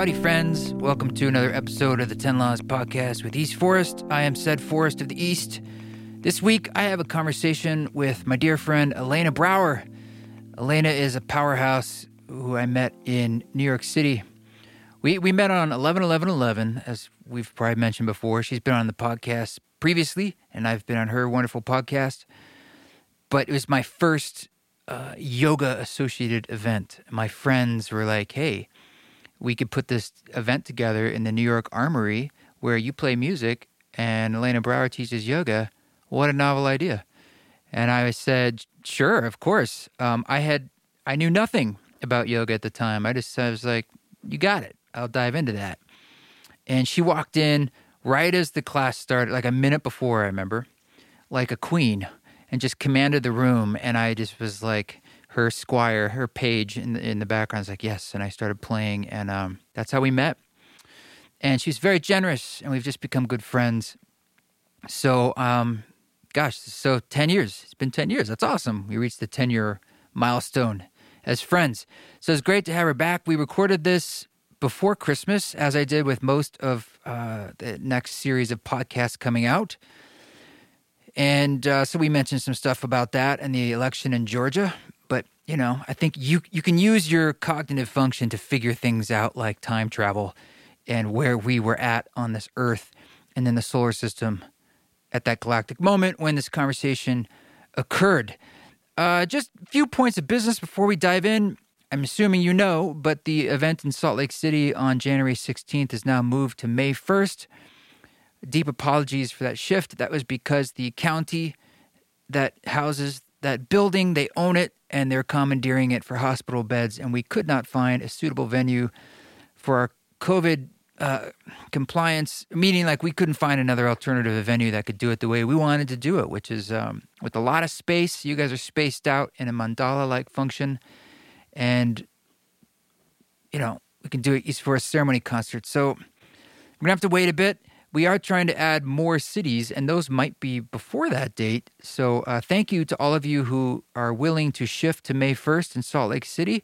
Howdy, friends. Welcome to another episode of the 10 Laws Podcast with East Forest. I am said Forest of the East. This week, I have a conversation with my dear friend Elena Brower. Elena is a powerhouse who I met in New York City. We, we met on 11 11 11, as we've probably mentioned before. She's been on the podcast previously, and I've been on her wonderful podcast. But it was my first uh, yoga associated event. My friends were like, hey, we could put this event together in the New York Armory where you play music and Elena Brower teaches yoga. What a novel idea. And I said, sure, of course. Um, I had, I knew nothing about yoga at the time. I just, I was like, you got it. I'll dive into that. And she walked in right as the class started, like a minute before, I remember, like a queen, and just commanded the room. And I just was like, her squire, her page in the, in the background. is like, yes. And I started playing, and um, that's how we met. And she's very generous, and we've just become good friends. So, um, gosh, so 10 years. It's been 10 years. That's awesome. We reached the 10 year milestone as friends. So it's great to have her back. We recorded this before Christmas, as I did with most of uh, the next series of podcasts coming out. And uh, so we mentioned some stuff about that and the election in Georgia you know, I think you you can use your cognitive function to figure things out like time travel and where we were at on this earth and then the solar system at that galactic moment when this conversation occurred. Uh, just a few points of business before we dive in. I'm assuming you know, but the event in Salt Lake City on January 16th is now moved to May 1st. Deep apologies for that shift. That was because the county that houses that building, they own it, and they're commandeering it for hospital beds. And we could not find a suitable venue for our COVID uh, compliance, meaning like we couldn't find another alternative venue that could do it the way we wanted to do it, which is um, with a lot of space. You guys are spaced out in a mandala like function. And, you know, we can do it for a ceremony concert. So we're going to have to wait a bit we are trying to add more cities, and those might be before that date. So, uh, thank you to all of you who are willing to shift to May 1st in Salt Lake City.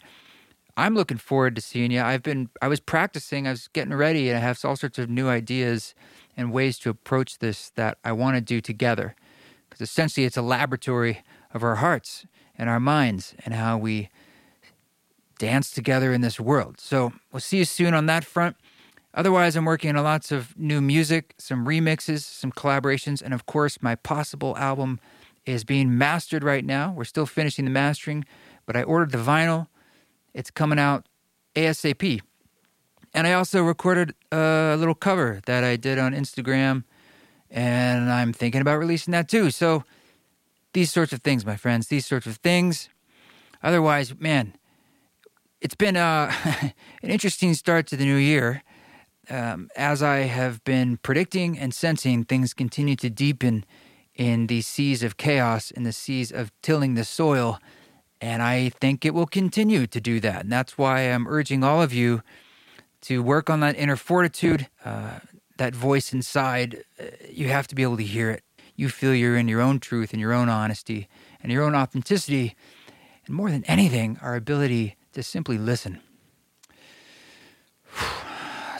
I'm looking forward to seeing you. I've been, I was practicing, I was getting ready, and I have all sorts of new ideas and ways to approach this that I want to do together. Because essentially, it's a laboratory of our hearts and our minds and how we dance together in this world. So, we'll see you soon on that front. Otherwise, I'm working on lots of new music, some remixes, some collaborations, and of course, my possible album is being mastered right now. We're still finishing the mastering, but I ordered the vinyl. It's coming out ASAP. And I also recorded a little cover that I did on Instagram, and I'm thinking about releasing that too. So, these sorts of things, my friends, these sorts of things. Otherwise, man, it's been uh, an interesting start to the new year um, as I have been predicting and sensing, things continue to deepen in the seas of chaos, in the seas of tilling the soil. And I think it will continue to do that. And that's why I'm urging all of you to work on that inner fortitude, uh, that voice inside. Uh, you have to be able to hear it. You feel you're in your own truth and your own honesty and your own authenticity. And more than anything, our ability to simply listen.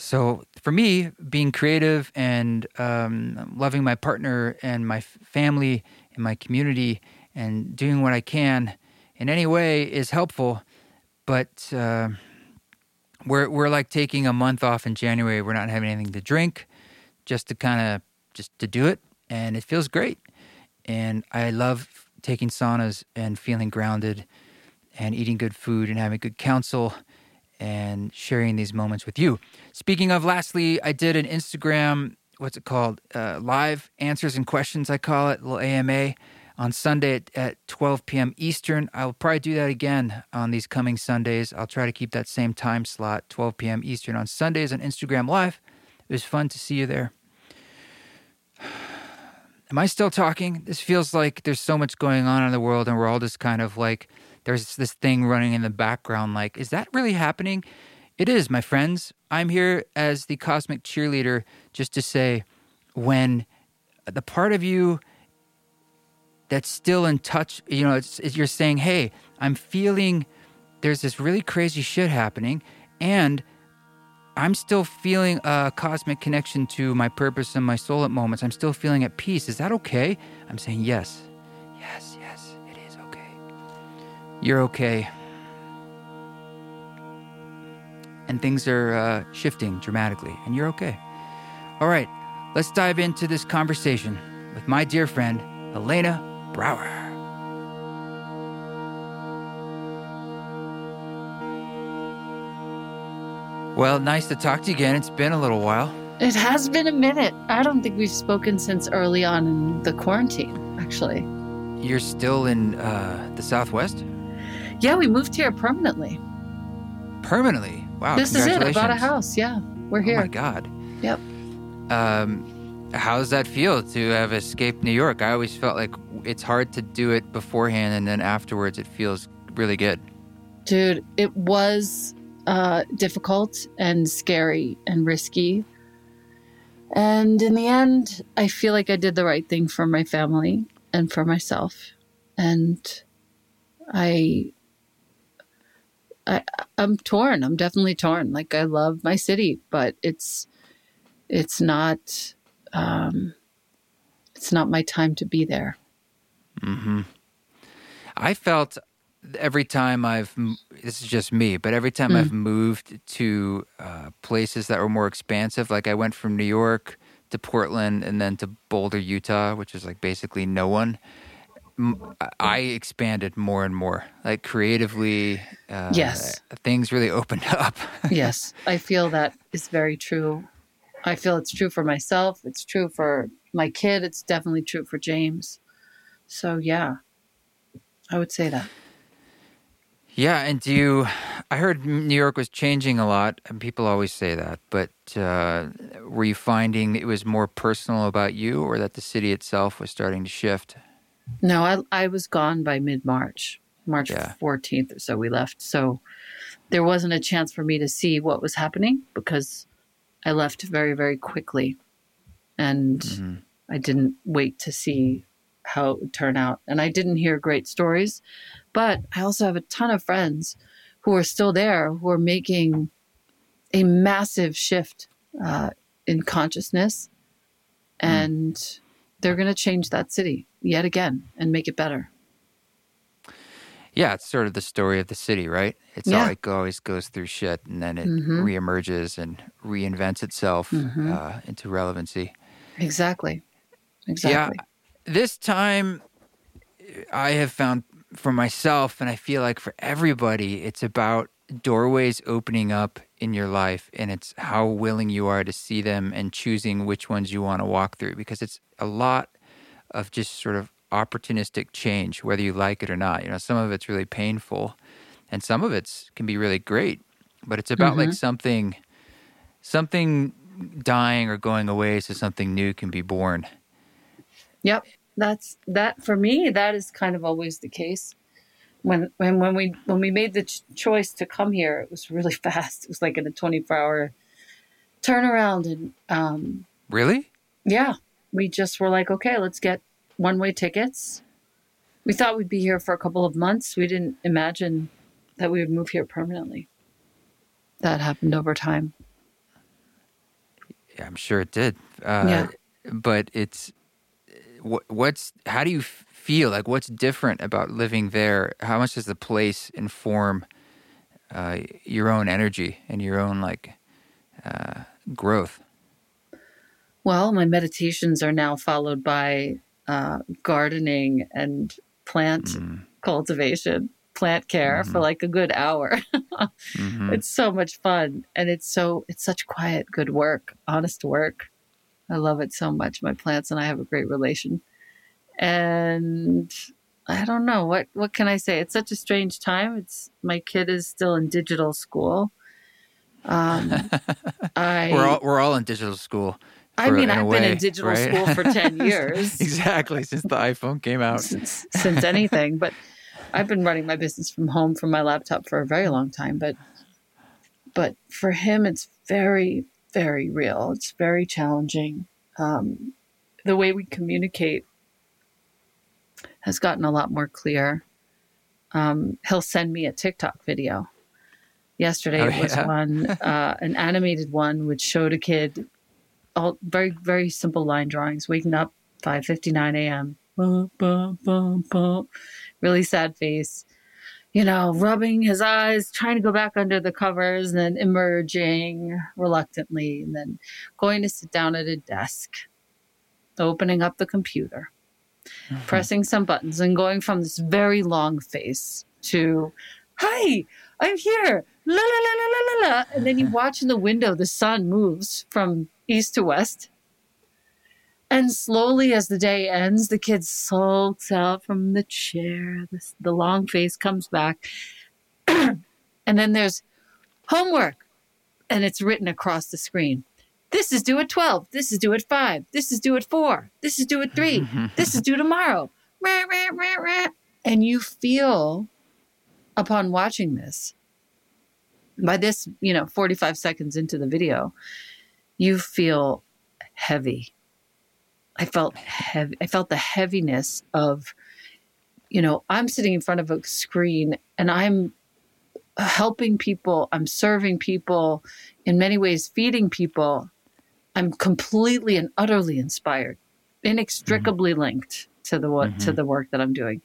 So for me, being creative and um, loving my partner and my family and my community and doing what I can in any way is helpful. But uh, we're we're like taking a month off in January. We're not having anything to drink, just to kind of just to do it, and it feels great. And I love taking saunas and feeling grounded, and eating good food and having good counsel and sharing these moments with you. Speaking of, lastly, I did an Instagram, what's it called? Uh, live answers and questions, I call it, little AMA on Sunday at, at 12 p.m. Eastern. I'll probably do that again on these coming Sundays. I'll try to keep that same time slot, 12 p.m. Eastern on Sundays on Instagram Live. It was fun to see you there. Am I still talking? This feels like there's so much going on in the world, and we're all just kind of like there's this thing running in the background like is that really happening it is my friends i'm here as the cosmic cheerleader just to say when the part of you that's still in touch you know it's, it's, you're saying hey i'm feeling there's this really crazy shit happening and I'm still feeling a cosmic connection to my purpose and my soul at moments. I'm still feeling at peace. Is that okay? I'm saying yes. Yes, You're okay. And things are uh, shifting dramatically, and you're okay. All right, let's dive into this conversation with my dear friend, Elena Brower. Well, nice to talk to you again. It's been a little while. It has been a minute. I don't think we've spoken since early on in the quarantine, actually. You're still in uh, the Southwest? Yeah, we moved here permanently. Permanently? Wow. This is it. I bought a house. Yeah, we're here. Oh my God. Yep. Um, how does that feel to have escaped New York? I always felt like it's hard to do it beforehand and then afterwards it feels really good. Dude, it was uh, difficult and scary and risky. And in the end, I feel like I did the right thing for my family and for myself. And I I I'm torn. I'm definitely torn. Like I love my city, but it's it's not um it's not my time to be there. Mhm. I felt every time I've this is just me, but every time mm. I've moved to uh, places that were more expansive, like I went from New York to Portland and then to Boulder, Utah, which is like basically no one. I expanded more and more, like creatively. Uh, yes, things really opened up. yes, I feel that is very true. I feel it's true for myself. It's true for my kid. It's definitely true for James. So yeah, I would say that. Yeah, and do you? I heard New York was changing a lot, and people always say that. But uh, were you finding it was more personal about you, or that the city itself was starting to shift? No, I I was gone by mid March, March fourteenth or so. We left, so there wasn't a chance for me to see what was happening because I left very very quickly, and mm-hmm. I didn't wait to see how it would turn out. And I didn't hear great stories, but I also have a ton of friends who are still there who are making a massive shift uh, in consciousness. Hmm. And mm. they're going to change that city yet again and make it better. Yeah, it's sort of the story of the city, right? It's yeah. like always goes through shit and then it mm-hmm. reemerges and reinvents itself mm-hmm. uh, into relevancy. Exactly. Exactly. Yeah this time I have found for myself, and I feel like for everybody, it's about doorways opening up in your life, and it's how willing you are to see them and choosing which ones you want to walk through because it's a lot of just sort of opportunistic change, whether you like it or not. You know, some of it's really painful, and some of it's can be really great, but it's about mm-hmm. like something, something dying or going away so something new can be born. Yep that's that for me that is kind of always the case when when when we when we made the ch- choice to come here it was really fast it was like in a 24 hour turnaround and um really yeah we just were like okay let's get one way tickets. We thought we'd be here for a couple of months. We didn't imagine that we would move here permanently. That happened over time. Yeah i'm sure it did. Uh, yeah. but it's what, what's how do you feel? Like what's different about living there? How much does the place inform uh, your own energy and your own like uh, growth well my meditations are now followed by uh, gardening and plant mm. cultivation plant care mm-hmm. for like a good hour mm-hmm. it's so much fun and it's so it's such quiet good work honest work I love it so much. My plants and I have a great relation. And I don't know what what can I say. It's such a strange time. It's my kid is still in digital school. Um, I we're all we're all in digital school. I mean, I've way, been in digital right? school for ten years. exactly since the iPhone came out. Since, since anything, but I've been running my business from home from my laptop for a very long time. But but for him, it's very very real. It's very challenging. Um, the way we communicate has gotten a lot more clear. Um, he'll send me a TikTok video Yesterday oh, was yeah. one, uh, an animated one, which showed a kid, all very very simple line drawings, waking up 5:59 a.m. Really sad face, you know, rubbing his eyes, trying to go back under the covers, and then emerging reluctantly, and then going to sit down at a desk, opening up the computer, mm-hmm. pressing some buttons, and going from this very long face to, "Hi, I'm here." La la la la la la, and then you watch in the window the sun moves from east to west and slowly, as the day ends, the kid sulks out from the chair. The, the long face comes back. and then there's homework, and it's written across the screen. This is due at 12. This is due at 5. This is due at 4. This is due at 3. this is due tomorrow. And you feel, upon watching this, by this, you know, 45 seconds into the video, you feel heavy I felt heavy. I felt the heaviness of, you know, I'm sitting in front of a screen and I'm helping people. I'm serving people, in many ways, feeding people. I'm completely and utterly inspired, inextricably mm-hmm. linked to the mm-hmm. to the work that I'm doing.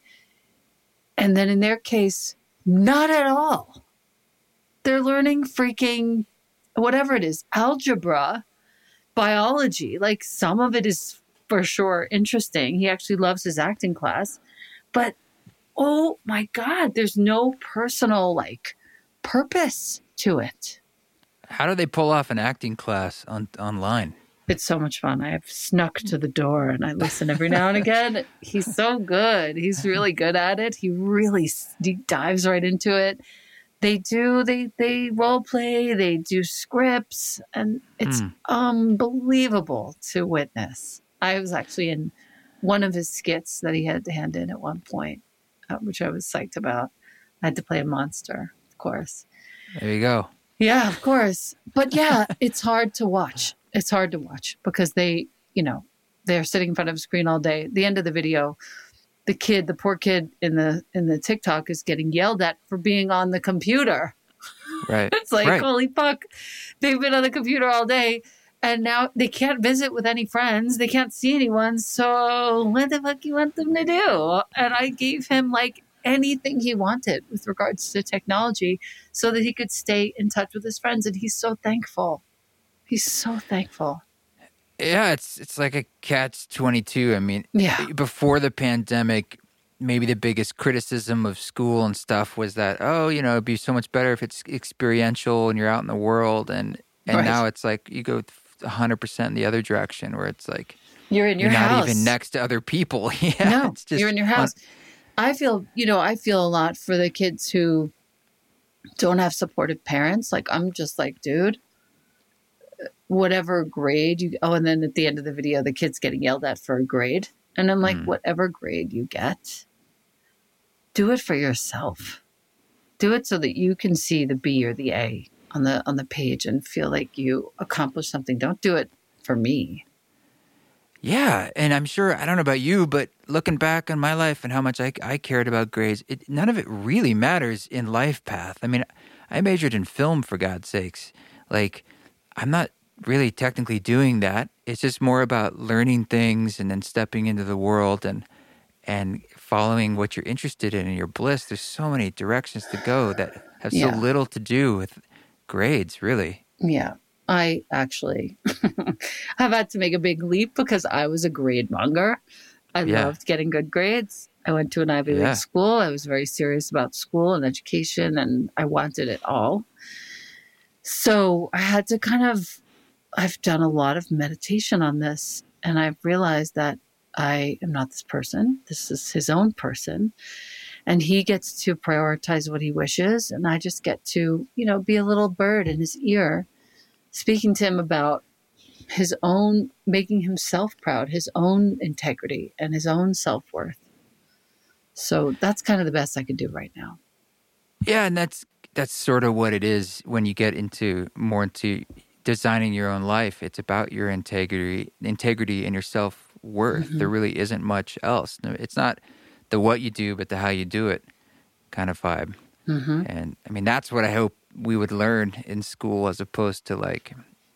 And then in their case, not at all. They're learning freaking whatever it is, algebra, biology. Like some of it is for sure interesting. He actually loves his acting class. But oh my God, there's no personal like purpose to it. How do they pull off an acting class on online? It's so much fun. I have snuck to the door and I listen every now and again. He's so good. He's really good at it. He really he dives right into it. They do they they role play, they do scripts and it's mm. unbelievable to witness. I was actually in one of his skits that he had to hand in at one point, uh, which I was psyched about. I had to play a monster, of course. There you go. Yeah, of course. But yeah, it's hard to watch. It's hard to watch because they, you know, they're sitting in front of a screen all day. the end of the video, the kid, the poor kid in the in the TikTok is getting yelled at for being on the computer. Right. it's like, right. holy fuck. They've been on the computer all day and now they can't visit with any friends. They can't see anyone. So what the fuck you want them to do? And I gave him like anything he wanted with regards to technology so that he could stay in touch with his friends. And he's so thankful. He's so thankful. Yeah, it's it's like a catch twenty two. I mean, yeah. Eh, before the pandemic, maybe the biggest criticism of school and stuff was that oh, you know, it'd be so much better if it's experiential and you're out in the world. And and right. now it's like you go 100% in the other direction where it's like you're in your you're house. not even next to other people. yeah, no, you're in your house. I feel, you know, I feel a lot for the kids who don't have supportive parents. Like, I'm just like, dude, whatever grade you, oh, and then at the end of the video, the kid's getting yelled at for a grade. And I'm like, mm. whatever grade you get, do it for yourself. Do it so that you can see the B or the A on the on the page and feel like you accomplished something. Don't do it for me. Yeah, and I'm sure I don't know about you, but looking back on my life and how much I, I cared about grades, it, none of it really matters in life path. I mean, I majored in film for God's sakes. Like, I'm not really technically doing that. It's just more about learning things and then stepping into the world and and following what you're interested in and your bliss. There's so many directions to go that have so yeah. little to do with grades, really. Yeah. I actually have had to make a big leap because I was a grade monger. I yeah. loved getting good grades. I went to an Ivy League yeah. school. I was very serious about school and education, and I wanted it all. So I had to kind of, I've done a lot of meditation on this, and I've realized that I am not this person. This is his own person. And he gets to prioritize what he wishes and i just get to you know be a little bird in his ear speaking to him about his own making himself proud his own integrity and his own self-worth. So that's kind of the best i can do right now. Yeah and that's that's sort of what it is when you get into more into designing your own life it's about your integrity integrity and your self-worth mm-hmm. there really isn't much else it's not the what you do, but the how you do it kind of vibe. Mm-hmm. And I mean, that's what I hope we would learn in school as opposed to like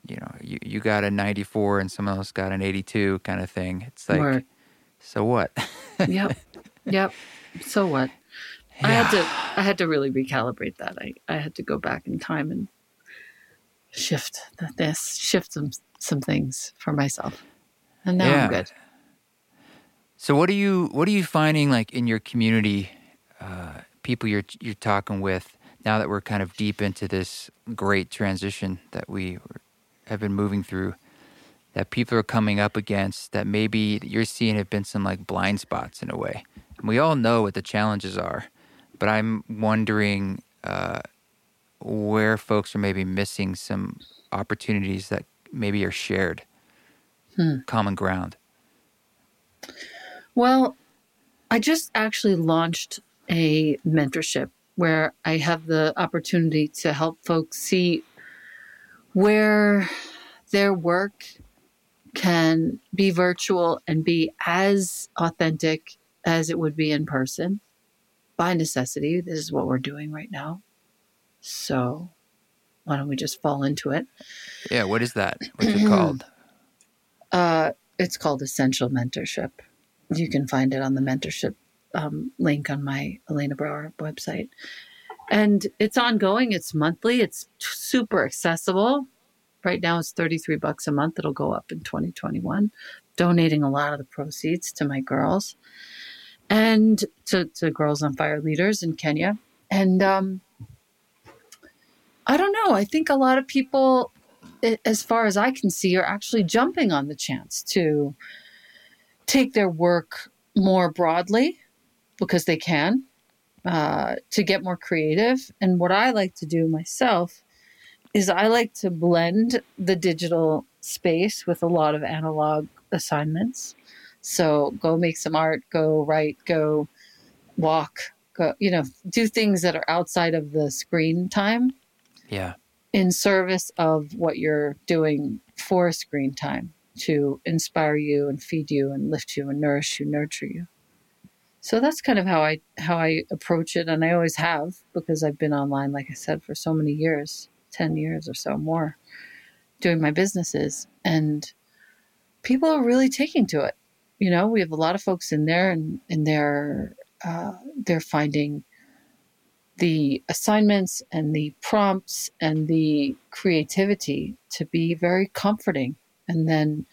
you know you, you got a 94 and someone else got an 82 kind of thing it's like Word. so what yep yep so what yeah. i had to i had to really recalibrate that i i had to go back in time and shift this shift some some things for myself and now yeah. i'm good so what are you what are you finding like in your community uh, people you're you're talking with now that we're kind of deep into this great transition that we have been moving through that people are coming up against that maybe you're seeing have been some like blind spots in a way. And we all know what the challenges are, but I'm wondering uh, where folks are maybe missing some opportunities that maybe are shared, hmm. common ground. Well, I just actually launched a mentorship where I have the opportunity to help folks see where their work can be virtual and be as authentic as it would be in person by necessity. This is what we're doing right now. So why don't we just fall into it? Yeah, what is that? What's it called? Uh, it's called Essential Mentorship. You can find it on the mentorship um, link on my Elena Brower website. And it's ongoing, it's monthly, it's super accessible. Right now it's 33 bucks a month. It'll go up in 2021. Donating a lot of the proceeds to my girls and to, to Girls on Fire leaders in Kenya. And um, I don't know. I think a lot of people, as far as I can see, are actually jumping on the chance to take their work more broadly because they can uh, to get more creative. And what I like to do myself is I like to blend the digital space with a lot of analog assignments. So go make some art, go write, go walk, go, you know, do things that are outside of the screen time. Yeah. In service of what you're doing for screen time to inspire you and feed you and lift you and nourish you, nurture you so that's kind of how I how I approach it, and I always have because I've been online, like I said, for so many years, ten years or so more, doing my businesses, and people are really taking to it. You know, we have a lot of folks in there, and and they're uh, they're finding the assignments and the prompts and the creativity to be very comforting, and then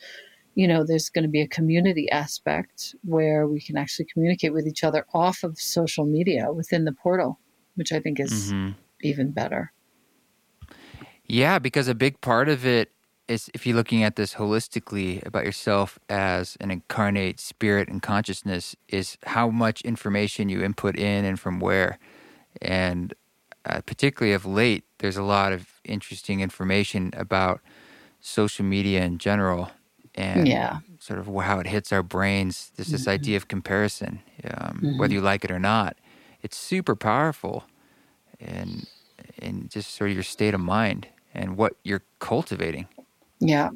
you know, there's going to be a community aspect where we can actually communicate with each other off of social media within the portal, which I think is mm-hmm. even better. Yeah, because a big part of it is if you're looking at this holistically about yourself as an incarnate spirit and consciousness, is how much information you input in and from where. And uh, particularly of late, there's a lot of interesting information about social media in general and yeah. sort of how it hits our brains. There's this mm-hmm. idea of comparison, um, mm-hmm. whether you like it or not. It's super powerful, and and just sort of your state of mind and what you're cultivating. Yeah,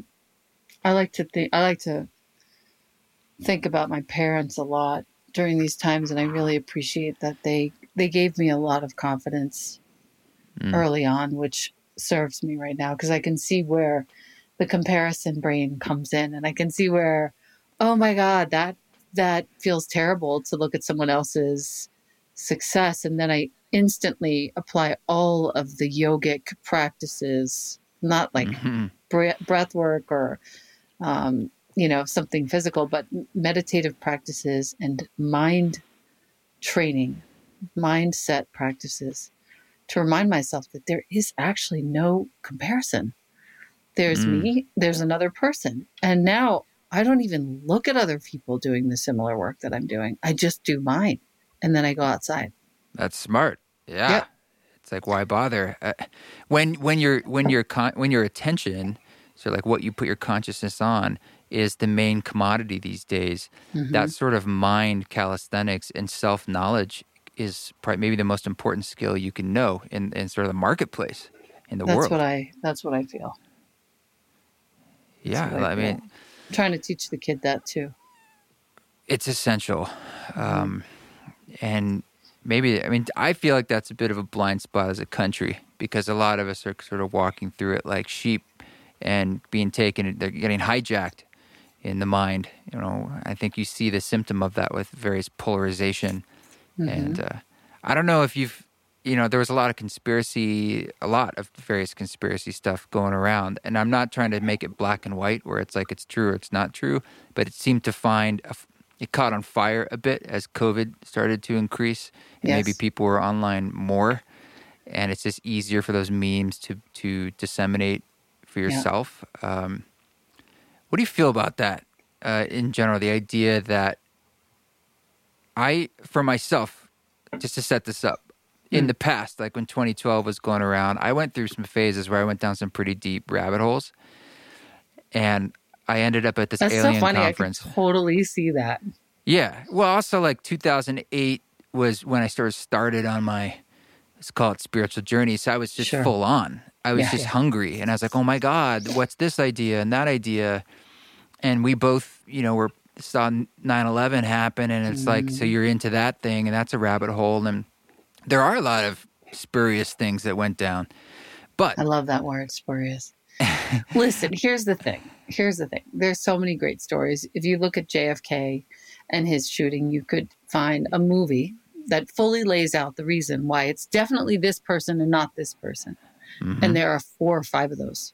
I like to think. I like to think about my parents a lot during these times, and I really appreciate that they they gave me a lot of confidence mm. early on, which serves me right now because I can see where the comparison brain comes in and I can see where, oh my God, that that feels terrible to look at someone else's success. And then I instantly apply all of the yogic practices, not like mm-hmm. Breath work or, um, you know, something physical, but meditative practices and mind training, mindset practices to remind myself that there is actually no comparison. There's mm. me, there's another person. And now I don't even look at other people doing the similar work that I'm doing. I just do mine and then I go outside. That's smart. Yeah. Yep. It's like why bother? Uh, when when your when your con- when your attention, so like what you put your consciousness on is the main commodity these days. Mm-hmm. That sort of mind calisthenics and self knowledge is probably maybe the most important skill you can know in, in sort of the marketplace in the that's world. That's what I that's what I feel yeah, I, I mean, I'm trying to teach the kid that too. It's essential, um, and maybe I mean I feel like that's a bit of a blind spot as a country because a lot of us are sort of walking through it like sheep and being taken they're getting hijacked in the mind you know I think you see the symptom of that with various polarization mm-hmm. and uh, I don't know if you've you know there was a lot of conspiracy a lot of various conspiracy stuff going around and I'm not trying to make it black and white where it's like it's true or it's not true but it seemed to find a, it caught on fire a bit as COVID started to increase, and yes. maybe people were online more, and it's just easier for those memes to to disseminate for yourself. Yeah. Um, what do you feel about that uh, in general? The idea that I, for myself, just to set this up, in mm. the past, like when 2012 was going around, I went through some phases where I went down some pretty deep rabbit holes, and I ended up at this That's alien so funny. conference. I totally see that. Yeah. Well, also like 2008 was when I sort of started on my let's call it spiritual journey. So I was just sure. full on. I was yeah, just yeah. hungry, and I was like, "Oh my god, what's this idea and that idea?" And we both, you know, were saw 9/11 happen, and it's mm. like, so mm. you're into that thing, and that's a rabbit hole. And there are a lot of spurious things that went down. But I love that word, spurious. Listen, here's the thing. Here's the thing. There's so many great stories. If you look at JFK and his shooting, you could find a movie that fully lays out the reason why it's definitely this person and not this person. Mm-hmm. And there are four or five of those.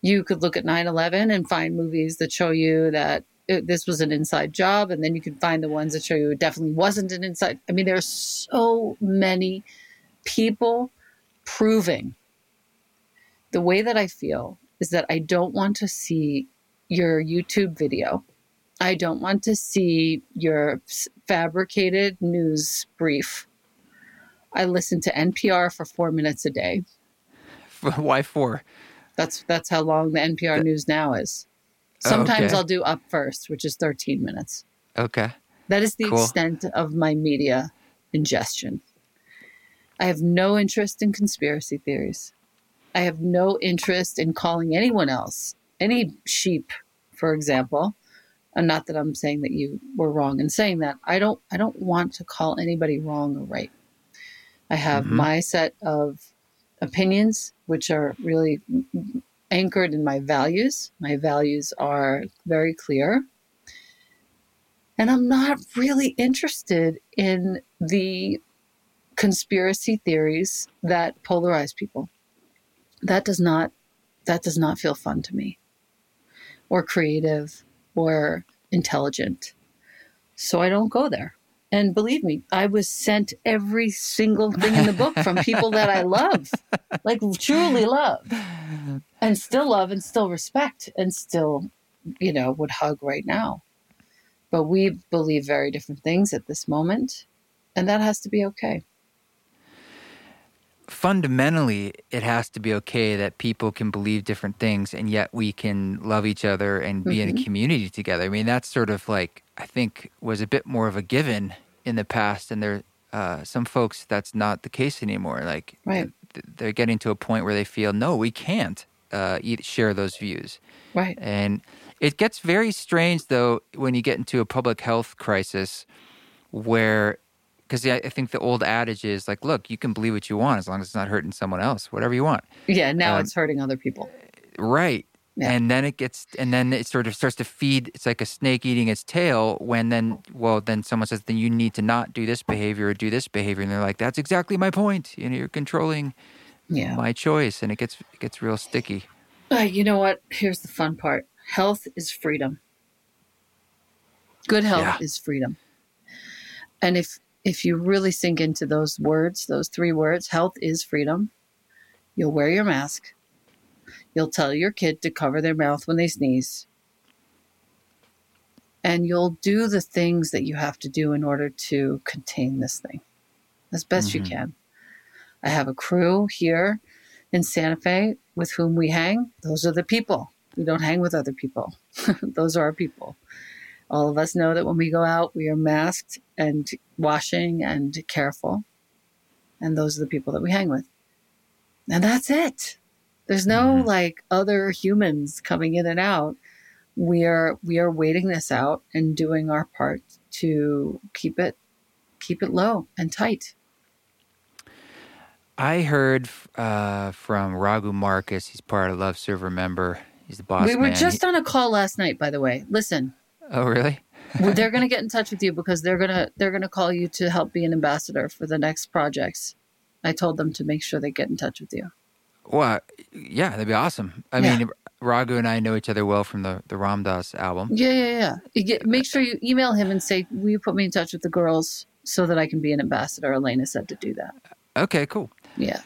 You could look at 9 11 and find movies that show you that it, this was an inside job. And then you can find the ones that show you it definitely wasn't an inside. I mean, there are so many people proving the way that I feel is that I don't want to see your YouTube video. I don't want to see your fabricated news brief. I listen to NPR for four minutes a day. Why four? That's that's how long the NPR the, News Now is. Oh, Sometimes okay. I'll do up first, which is 13 minutes. Okay. That is the cool. extent of my media ingestion. I have no interest in conspiracy theories. I have no interest in calling anyone else, any sheep, for example. And not that I'm saying that you were wrong in saying that. I don't I don't want to call anybody wrong or right. I have mm-hmm. my set of opinions, which are really anchored in my values. My values are very clear. And I'm not really interested in the conspiracy theories that polarize people that does not that does not feel fun to me. Or creative or intelligent. So i don't go there. And believe me i was sent every single thing in the book from people that i love. Like truly love. And still love and still respect and still you know would hug right now. But we believe very different things at this moment. And that has to be okay fundamentally it has to be okay that people can believe different things and yet we can love each other and be mm-hmm. in a mm-hmm. community together. I mean, that's sort of like I think was a bit more of a given in the past, and there uh, some folks that's not the case anymore. Like right. they're getting to a point where they feel no, we can't uh, eat, share those views. Right, and it gets very strange though when you get into a public health crisis where because I think the old adage is like, look, you can believe what you want as long as it's not hurting someone else, whatever you want. Yeah, now um, it's hurting other people. Right. Yeah. And then it gets, and then it sort of starts to feed. It's like a snake eating its tail. When then, well, then someone says, then you need to not do this behavior or do this behavior, and they're like, that's exactly my point. You know, you're controlling yeah. my choice, and it gets it gets real sticky. Uh, you know what? Here's the fun part: health is freedom. Good health yeah. is freedom. And if if you really sink into those words, those three words, health is freedom, you'll wear your mask. You'll tell your kid to cover their mouth when they sneeze. And you'll do the things that you have to do in order to contain this thing as best mm-hmm. you can. I have a crew here in Santa Fe with whom we hang. Those are the people. We don't hang with other people. Those are our people. All of us know that when we go out, we are masked and washing and careful. And those are the people that we hang with. And that's it. There's no mm-hmm. like other humans coming in and out. We are we are waiting this out and doing our part to keep it keep it low and tight. I heard uh, from Raghu Markus. He's part of Love Serve Remember. He's the boss. We were man. just on a call last night, by the way. Listen, oh, really? well, they're going to get in touch with you because they're going to they're going to call you to help be an ambassador for the next projects. I told them to make sure they get in touch with you. Well, yeah, that'd be awesome. I Yeah. mean, Raghu and I know each other well from the the Ram Dass album. Yeah, yeah, yeah. You get, make sure you email him and say, "Will you put me in touch with the girls so that I can be an ambassador?" Elena said to do that. Okay, cool. Yeah.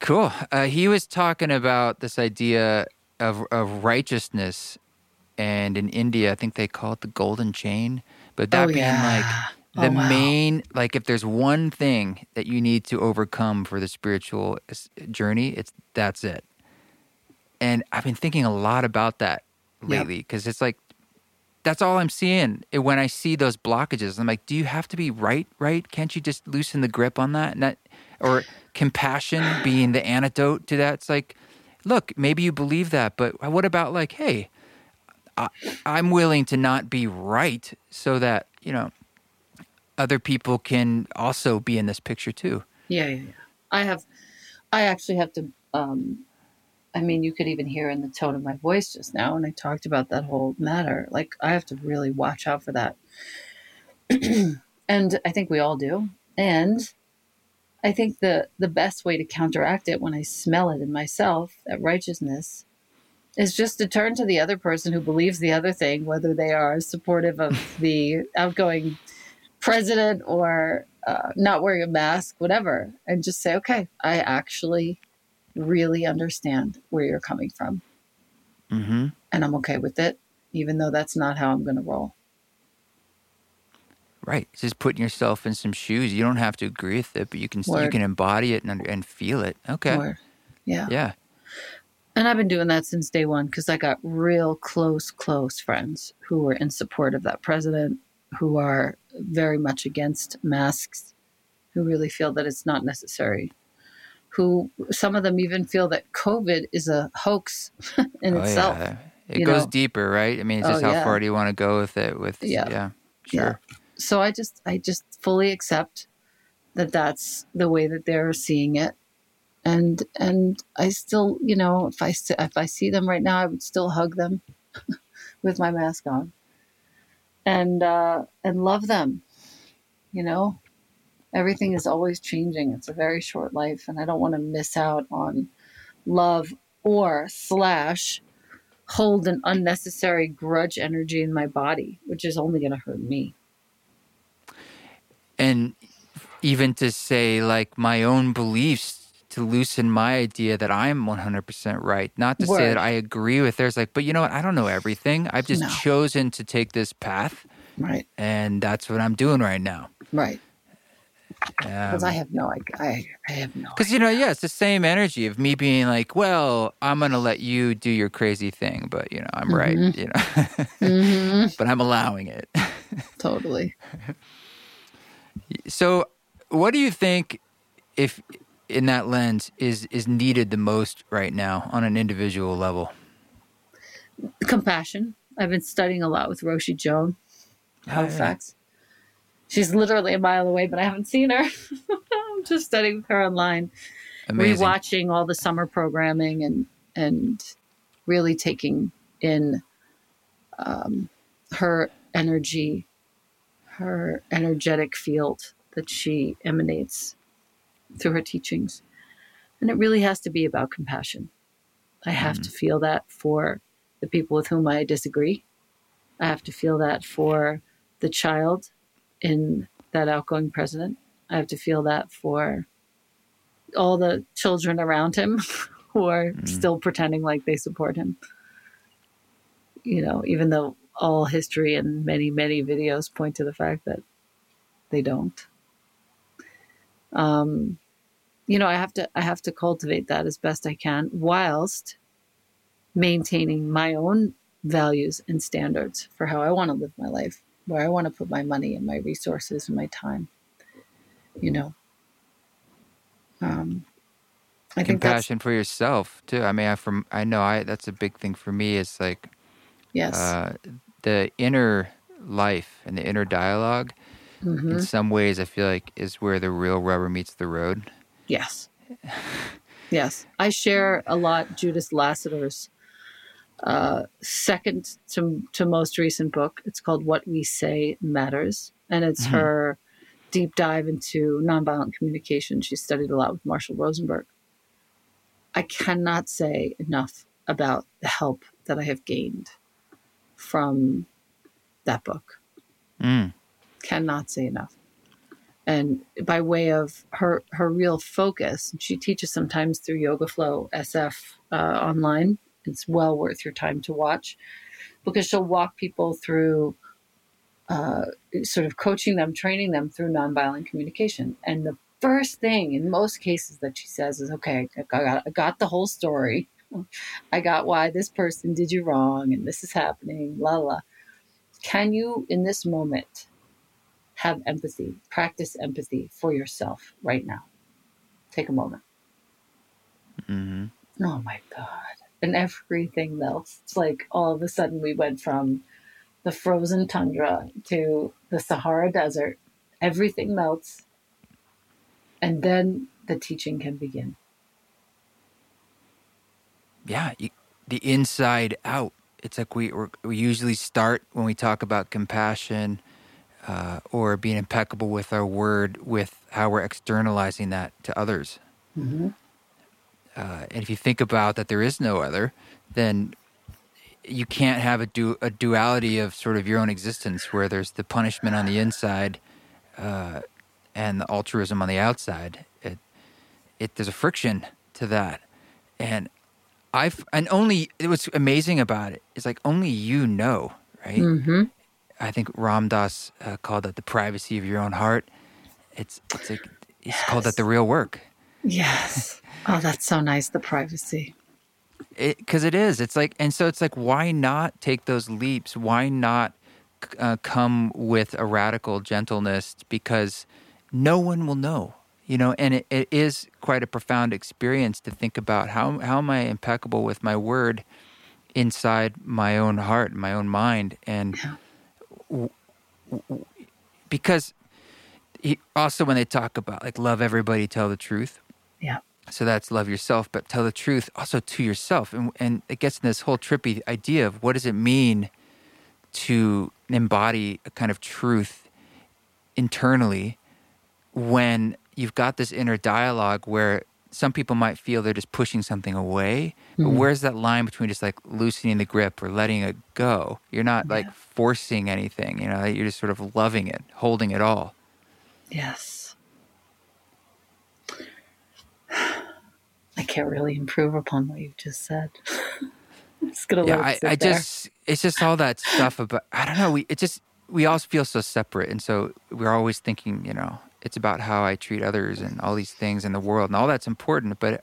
Cool. Uh, he was talking about this idea of of righteousness, and in India, I think they call it the golden chain. But that Oh, being yeah. like oh, the Oh, wow. main, like if there's one thing that you need to overcome for the spiritual journey, it's that's it. And I've been thinking a lot about that lately because it's like that's all I'm seeing And when I see those blockages. I'm like, do you have to be right? Right? Can't you just loosen the grip on that? And that, or compassion being the antidote to that? It's like, look, maybe you believe that, but what about like, hey, I, I'm willing to not be right so that you know other people can also be in this picture too. Yeah, yeah, yeah. I have, I actually have to. Um, I mean, you could even hear in the tone of my voice just now when I talked about that whole matter. Like, I have to really watch out for that. and I think we all do. And I think the the best way to counteract it when I smell it in myself, that righteousness, is just to turn to the other person who believes the other thing, whether they are supportive of the outgoing president or uh, not wearing a mask, whatever, and just say, okay, I actually really understand where you're coming from, Mm-hmm. and I'm okay with it, even though that's not how I'm going to roll. Right. It's just putting yourself in some shoes. You don't have to agree with it, but you can you can embody it and and feel it. Okay. Yeah. Yeah. And I've been doing that since day one because I got real close, close friends who were in support of that president, who are very much against masks, who really feel that it's not necessary, who some of them even feel that COVID is a hoax in oh itself. yeah. It goes know. deeper, right? I mean, it's Oh, just how yeah. far do you want to go with it? With Yeah. yeah. Yeah. Sure. So I just, I just fully accept that that's the way that they're seeing it. And, and I still, you know, if I, if I see them right now, I would still hug them with my mask on and, uh, and love them, you know, everything is always changing. It's a very short life and I don't want to miss out on love or slash hold an unnecessary grudge energy in my body, which is only going to hurt me. and even to say like my own beliefs to loosen my idea that I'm 100% right. Not to say that I agree with theirs, like, but you know what? I don't know everything. I've just No. chosen to take this path, Right. and that's what I'm doing right now. Right. Because Um, I have no idea. I, I have no Because you know, yeah, it's the same energy of me being like, "Well, I'm gonna let you do your crazy thing, but you know, I'm right, Mhm. you know, hmm but I'm allowing it." Totally. so, what do you think, if in that lens, is is needed the most right now on an individual level? Compassion. I've been studying a lot with Roshi Joan, Oh, Halifax. She's literally a mile away, but I haven't seen her. I'm just studying with her online, Amazing. rewatching all the summer programming and and really taking in um, her energy, her energetic field that she emanates through her teachings. And it really has to be about compassion. I have to mm-hmm. feel that for the people with whom I disagree. I have to feel that for the child in that outgoing president. I have to feel that for all the children around him who are mm. still pretending like they support him. You know, even though all history and many, many videos point to the fact that they don't. Um, you know, I have to I have to cultivate that as best I can whilst maintaining my own values and standards for how I want to live my life, where I want to put my money and my resources and my time. You know, um, I compassion for yourself too. I mean, I from I know I that's a big thing for me. It's like yes, uh, the inner life and the inner dialogue. Mm-hmm. in some ways, I feel like is where the real rubber meets the road. Yes. yes. I share a lot Judith Lasater's uh, second to, to most recent book. It's called What We Say Matters. And it's mm-hmm. her deep dive into nonviolent communication. She studied a lot with Marshall Rosenberg. I cannot say enough about the help that I have gained from that book. Mm. Cannot say enough. And by way of her her real focus, she teaches sometimes through Yoga Flow SF uh, online. It's well worth your time to watch because she'll walk people through uh, sort of coaching them, training them through nonviolent communication. And the first thing in most cases that she says is, okay, I got, I got the whole story. I got why this person did you wrong and this is happening, la la. Can you, in this moment, have empathy, practice empathy for yourself right now? Take a moment. Mm-hmm. Oh my God. And everything melts. It's like all of a sudden we went from the frozen tundra to the Sahara Desert. Everything melts. And then the teaching can begin. Yeah, you, the inside out it's like we we usually start when we talk about compassion uh, or being impeccable with our word with how we're externalizing that to others. Mm-hmm. Uh, and if you think about that, there is no other, then you can't have a, du- a duality of sort of your own existence where there's the punishment on the inside uh, and the altruism on the outside. It, it there's a friction to that, and I've and only what's amazing about it is like only you know, right? Mm-hmm. I think Ram Dass uh, called that the privacy of your own heart. It's it's like he's yes. called that the real work. Yes. oh, that's so nice. The privacy. Because it, it is. It's like, and so it's like, why not take those leaps? Why not uh, come with a radical gentleness? Because no one will know you know and it, it is quite a profound experience to think about how how am i impeccable with my word inside my own heart my own mind and w- because he, also when they talk about like love everybody tell the truth. Yeah. So that's love yourself but tell the truth also to yourself. And and it gets in this whole trippy idea of what does it mean to embody a kind of truth internally when you've got this inner dialogue where some people might feel they're just pushing something away, mm-hmm. but where's that line between just like loosening the grip or letting it go? You're not like forcing anything, you know, you're just sort of loving it, holding it all. Yes. I can't really improve upon what you've just said. I'm just gonna yeah, I, I just it's just all that stuff about I don't know, we it just we all feel so separate and so we're always thinking, you know, it's about how I treat others and all these things in the world, and all that's important. But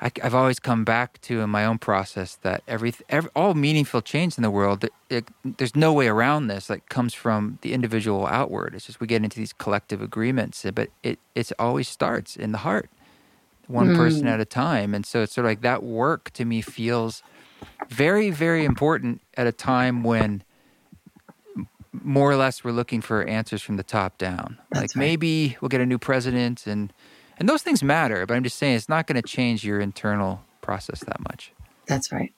I, have always come back to in my own process that every, every all meaningful change in the world, it, it, there's no way around this. Like comes from the individual outward. It's just we get into these collective agreements, but it it always starts in the heart, one mm. person at a time. And so it's sort of like that work to me feels very very important at a time when more or less we're looking for answers from the top down. That's like right. maybe we'll get a new president and and those things matter, but I'm just saying it's not going to change your internal process that much. That's right.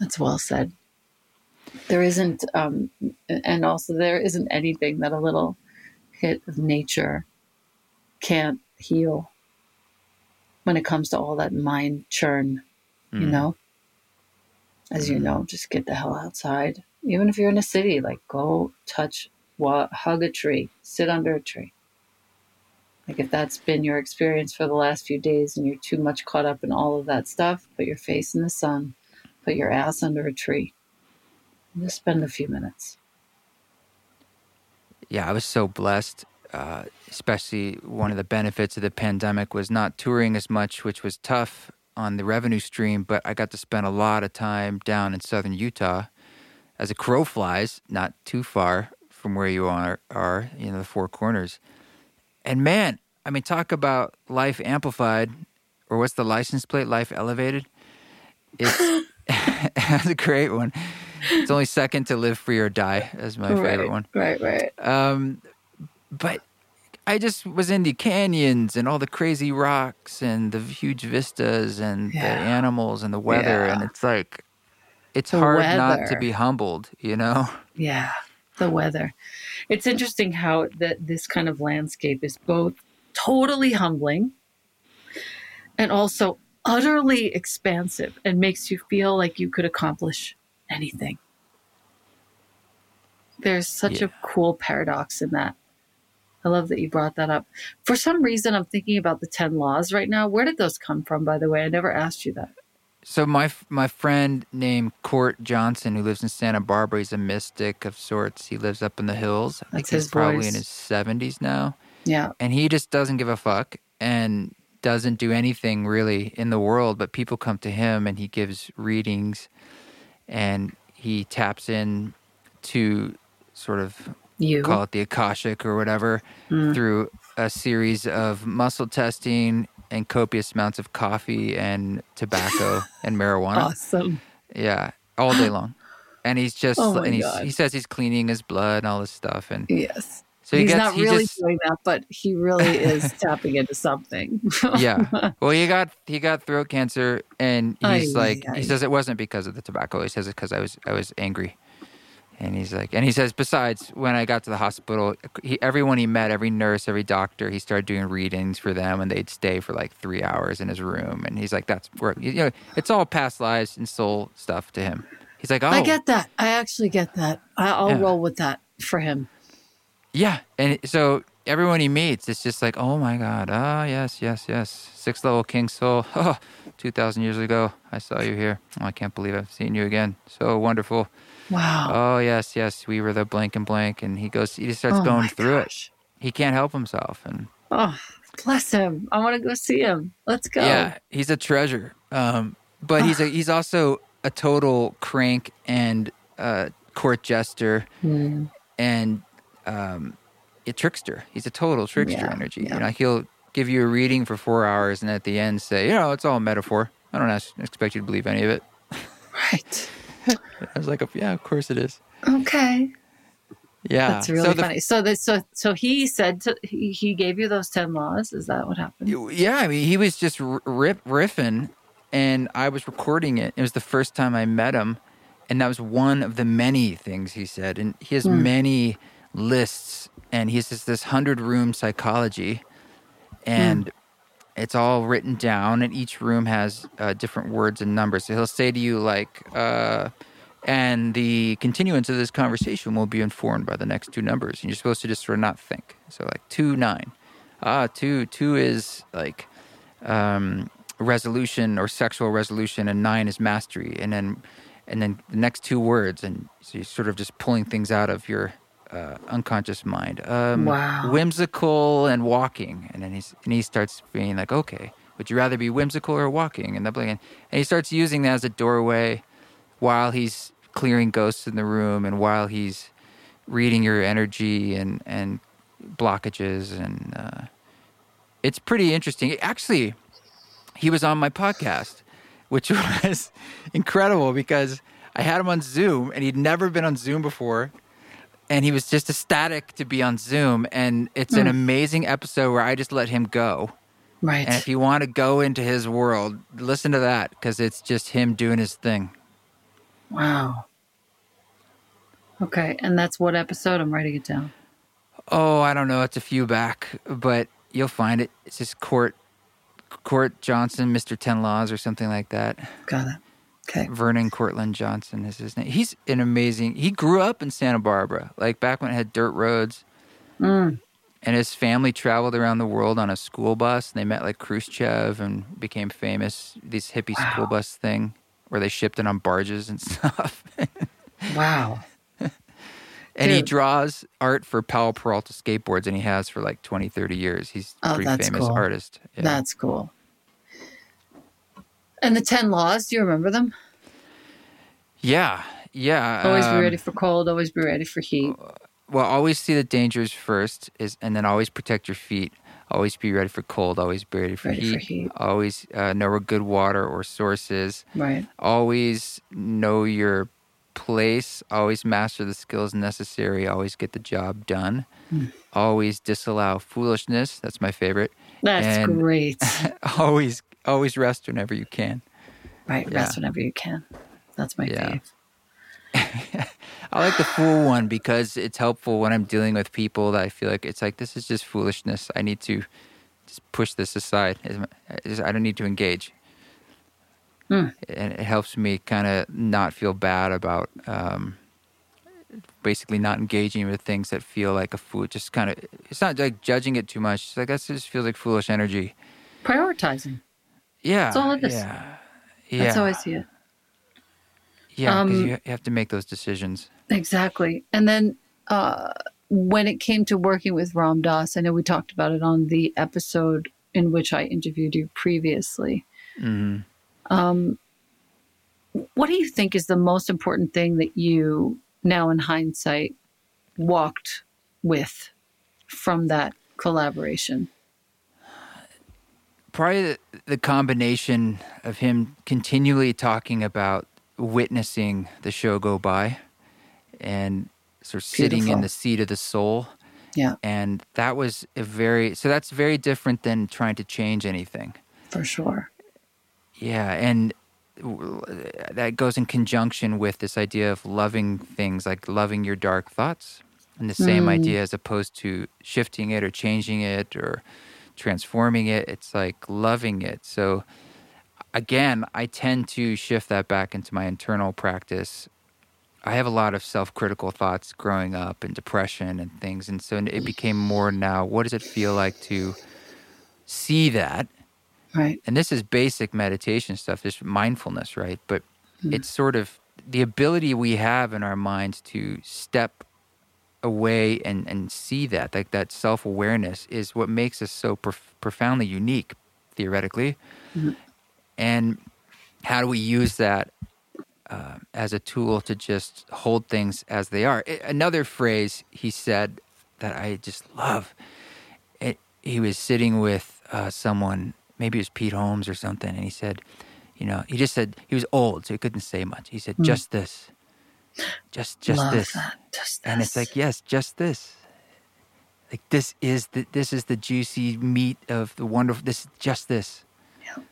That's well said. There isn't, um, and also there isn't anything that a little hit of nature can't heal when it comes to all that mind churn, mm. you know? As mm. you know, just get the hell outside even if you're in a city, like go touch, hug a tree, sit under a tree. Like if that's been your experience for the last few days and you're too much caught up in all of that stuff, put your face in the sun, put your ass under a tree. Just spend a few minutes. Yeah, I was so blessed. Uh, especially one of the benefits of the pandemic was not touring as much, which was tough on the revenue stream. But I got to spend a lot of time down in southern Utah as a crow flies, not too far from where you are, are you know, the four corners. And man, I mean, talk about life amplified, or what's the license plate? Life elevated. It's that's a great one. it's only second to live free or die as my right, favorite one. Right, right. Um, but I just was in the canyons and all the crazy rocks and the huge vistas and Yeah. the animals and the weather, Yeah. and it's like it's The hard not to be humbled, you know. Yeah, the weather. It's interesting how that this kind of landscape is both totally humbling and also utterly expansive and makes you feel like you could accomplish anything. There's such a cool paradox in that. I love that you brought that up. For some reason, I'm thinking about the 10 laws right now. Where did those come from, by the way? I never asked you that. So my my friend named Court Johnson, who lives in Santa Barbara, he's a mystic of sorts. He lives up in the hills. I think That's he's his probably voice. in his seventies now, Yeah. and he just doesn't give a fuck and doesn't do anything really in the world. But people come to him, and he gives readings, and he taps in to sort of You. call it the Akashic or whatever Mm. through a series of muscle testing and copious amounts of coffee and tobacco and marijuana. Awesome. Yeah, all day long. And he's just Oh my and he's, God. he says he's cleaning his blood and all this stuff and Yes. so he He's gets not he really just doing that, but he really is tapping into something. yeah. Well, he got he got throat cancer and he's Ay, like ay. he says it wasn't because of the tobacco. He says it cuz I was I was angry. And he's like, and he says, besides, when I got to the hospital, he, everyone he met, every nurse, every doctor, he started doing readings for them, and they'd stay for like three hours in his room. And he's like, that's where, you know, it's all past lives and soul stuff to him. He's like, oh, I get that. I actually get that. I, I'll Yeah. roll with that for him. yeah. And so everyone he meets, it's just like, oh my God, ah, yes, yes, yes. Sixth level King Soul, oh, 2,000 years ago, I saw you here. Oh, I can't believe I've seen you again. So wonderful. Wow. Oh, yes, yes, we were the blank and blank. And he goes, he just starts Oh going through it. He can't help himself. And Oh, bless him. I want to go see him. Let's go. Yeah, he's a treasure. Um, but he's a he's also a total crank and uh, court jester Hmm. and um, a trickster. He's a total trickster Yeah, energy. yeah. You know, he'll give you a reading for four hours and at the end say, you know, it's all a metaphor. I don't ask, expect you to believe any of it. Right. I was like, yeah, of course it is. Okay. Yeah, That's really so the- funny. So that so so he said to he, he gave you those 10 laws. Is that what happened? Yeah, I mean, he was just rip riffing, and I was recording it. It was the first time I met him, and that was one of the many things he said. And he has Hmm. many lists, and he has this, hundred room psychology, and it's all written down. And each room has uh, different words and numbers. So he'll say to you like. Uh, and the continuance of this conversation will be informed by the next two numbers. And you're supposed to just sort of not think. So like two nine, ah two two is like um, resolution or sexual resolution, and nine is mastery. And then and then the next two words, and so you're sort of just pulling things out of your uh, unconscious mind. Um, Wow. Whimsical and walking, and then he's and he starts being like, okay, would you rather be whimsical or walking? And, and he starts using that as a doorway while he's clearing ghosts in the room and while he's reading your energy and and blockages and uh, it's pretty interesting. Actually, he was on my podcast, which was incredible because I had him on Zoom and he'd never been on Zoom before. And he was just ecstatic to be on Zoom. And it's an hmm. amazing episode where I just let him go. Right. And if you want to go into his world, listen to that because it's just him doing his thing. wow. Okay, and that's what episode? I'm writing it down. Oh, I don't know. It's a few back, but you'll find it. It's just Court Court Johnson, Mr. Ten Laws, or something like that. Got it. Okay. Vernon Courtlandt Johnson is his name. He's an amazing. He grew up in Santa Barbara, like back when it had dirt roads. Mm. And his family traveled around the world on a school bus. And they met like Khrushchev and became famous. This hippie school bus thing, where they shipped it on barges and stuff. Wow. and he draws art for Powell Peralta skateboards, and he has for like 20, 30 years. He's a Oh, pretty that's famous cool. artist. Yeah. That's cool. And the 10 laws, do you remember them? yeah, yeah. Always be um, ready for cold, always be ready for heat. Well, always see the dangers first, is and then always protect your feet. Always be ready for cold. Always be ready for, Ready heat. for heat. Always uh, know where good water or source is. Right. Always know your place, always master the skills necessary, always get the job done, mm. always disallow foolishness. That's my favorite. That's and great. always, always rest whenever you can. Right, yeah. rest whenever you can. That's my yeah. fave. I like the fool one because it's helpful when I'm dealing with people that I feel like it's like this is just foolishness. I need to just push this aside. I don't need to engage. Hmm. And it helps me kind of not feel bad about um, basically not engaging with things that feel like a fool. Just kind of, it's not like judging it too much. It's like that just feels like foolish energy. Prioritizing. Yeah. That's all it is. Yeah. yeah. That's how I see it. Yeah, because um, you have to make those decisions. Exactly. And then uh, when it came to working with Ram Dass, I know we talked about it on the episode in which I interviewed you previously. Mm-hmm. Um, what do you think is the most important thing that you, now in hindsight, walked with from that collaboration? Probably the, the combination of him continually talking about witnessing the show go by and sort of sitting in the seat of the soul. Yeah. And that was a very, so that's very different than trying to change anything. For sure. Yeah. And that goes in conjunction with this idea of loving things, like loving your dark thoughts. And the same mm. idea as opposed to shifting it or changing it or transforming it. It's like loving it. So, again, I tend to shift that back into my internal practice I have a lot of self-critical thoughts growing up and depression and things, and so it became more now. What does it feel like to see that? Right. And this is basic meditation stuff, this mindfulness, right? But mm. it's sort of the ability we have in our minds to step away and, and see that, like that self awareness, is what makes us so prof- profoundly unique, theoretically. Mm-hmm. And how do we use that uh, as a tool to just hold things as they are. It, another phrase he said that I just love. It, he was sitting with uh, someone, maybe it was Pete Holmes or something, and he said, you know, he just said he was old, so he couldn't say much. He said, mm. "Just this, just just this. just this," and it's like, yes, just this. Like this is the this is the juicy meat of the wonderful. This just this. Yeah.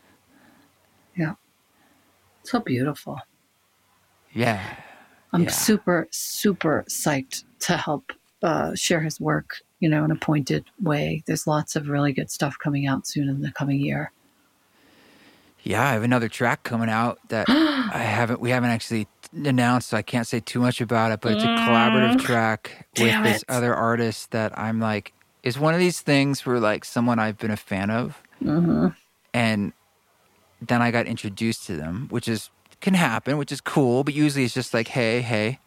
Yeah. So beautiful. Yeah. I'm yeah. super, super psyched to help uh, share his work, you know, in a pointed way. There's lots of really good stuff coming out soon in the coming year. Yeah, I have another track coming out that I haven't we haven't actually announced, so I can't say too much about it, but it's a collaborative mm. track with this other artist that I'm like is one of these things where like someone I've been a fan of. Mm-hmm. And then I got introduced to them, which is can happen, which is cool, but usually it's just like, hey, hey.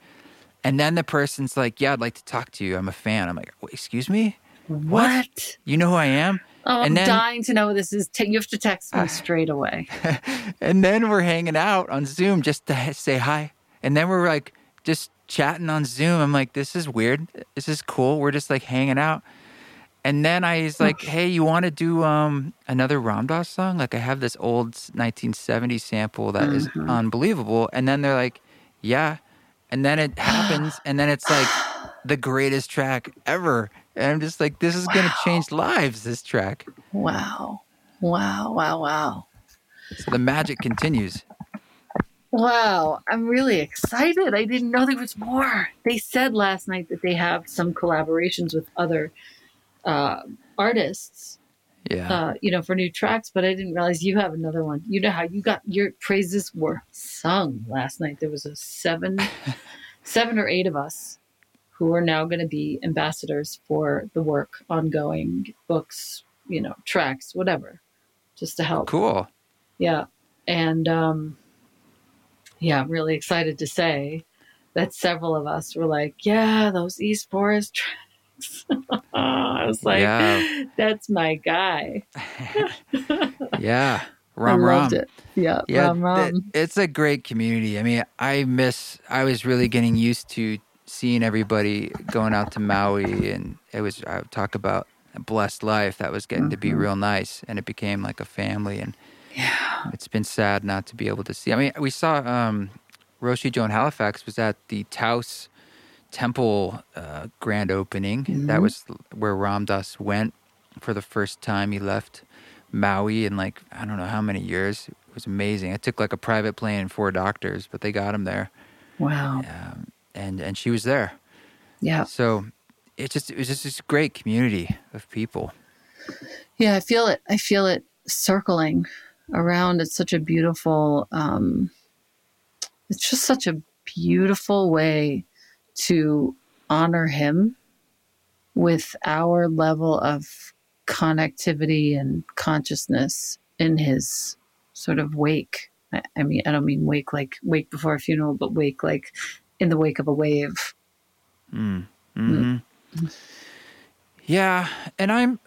And then the person's like, yeah, I'd like to talk to you. I'm a fan. I'm like, excuse me? What? what? You know who I am? Oh, I'm then, dying to know this is. You have to text me uh, straight away. and then we're hanging out on Zoom just to say hi. And then we're like just chatting on Zoom. I'm like, this is weird. This is cool. We're just like hanging out. And then I was like, "Hey, you want to do um, another Ram Dass song? Like I have this old 1970 sample that mm-hmm. is unbelievable." And then they're like, "Yeah." And then it happens, and then it's like the greatest track ever. And I'm just like, "This is wow. going to change lives." This track. Wow! Wow! Wow! Wow! So the magic continues. Wow, I'm really excited. I didn't know there was more. They said last night that they have some collaborations with other uh, artists. Yeah. Uh, you know, for new tracks, but I didn't realize you have another one. You know how you got your praises were sung last night. There was a seven, seven or eight of us who are now going to be ambassadors for the work, ongoing books, you know, tracks, whatever, just to help. Cool. Yeah, and um, yeah, I'm really excited to say that several of us were like, yeah, those East Forest tracks I was like, yeah. that's my guy. yeah. Ram I Ram. It. Yeah, yeah Ram Ram. it's a great community. I mean, I miss, I was really getting used to seeing everybody going out to Maui and it was, I would talk about a blessed life. That was getting mm-hmm. to be mm-hmm. real nice and it became like a family. And yeah, it's been sad not to be able to see. I mean, we saw um, Roshi Joan Halifax was at the Taos Temple uh, grand opening. Mm-hmm. That was where Ram Dass went for the first time. He left Maui in like I don't know how many years. It was amazing. It took like a private plane and four doctors, but they got him there. Wow. Um, and and she was there. Yeah. So it just it was just this great community of people. Yeah, I feel it. I feel it circling around. It's such a beautiful. Um, it's just such a beautiful way to honor him with our level of connectivity and consciousness in his sort of wake. I, I mean, I don't mean wake like wake before a funeral, but wake like in the wake of a wave. Mm. Mm-hmm. Mm. Yeah, and I'm.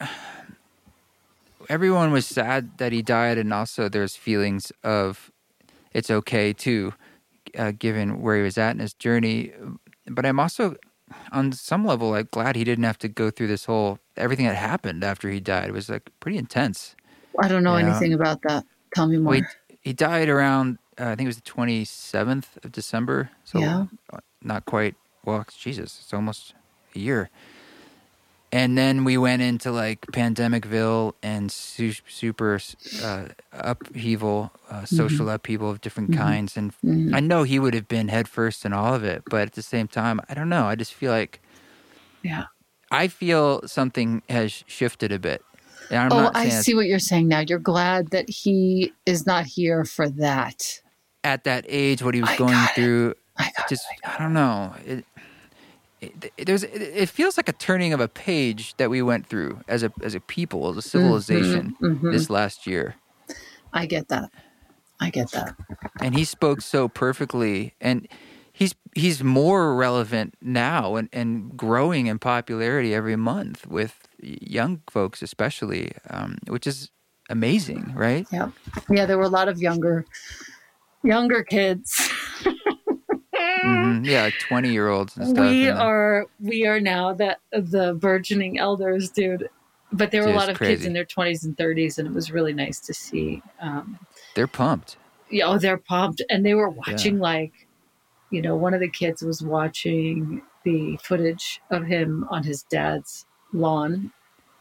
Everyone was sad that he died, and also there's feelings of it's okay too, uh, given where he was at in his journey. But I'm also, on some level, like glad he didn't have to go through this whole everything that happened after he died. It was like pretty intense. I don't know you anything about that. Tell me more. Well, he, he, died around, uh, I think it was the 27th of December. So yeah. not quite, well, Jesus, it's almost a year. And then we went into like pandemicville and su- super uh, upheaval, uh, social mm-hmm. upheaval of different mm-hmm. kinds. And mm-hmm. I know he would have been headfirst in all of it, but at the same time, I don't know. I just feel like, yeah, I feel something has shifted a bit. oh, I see what you're saying now. You're glad that he is not here for that. At that age, what he was I going through, I just I, I, don't know. It, it, it, there's it feels like a turning of a page that we went through as a as a people, as a mm-hmm, civilization mm-hmm, mm-hmm. this last year. I get that. I get that. And he spoke so perfectly and he's he's more relevant now and, and growing in popularity every month with young folks especially um, which is amazing right yeah yeah there were a lot of younger younger kids mm-hmm. yeah like 20 year olds and stuff we are we are now that the burgeoning elders dude but there were a lot of crazy. kids in their 20s and 30s and it was really nice to see um, they're pumped yeah oh they're pumped and they were watching yeah. like you know one of the kids was watching the footage of him on his dad's lawn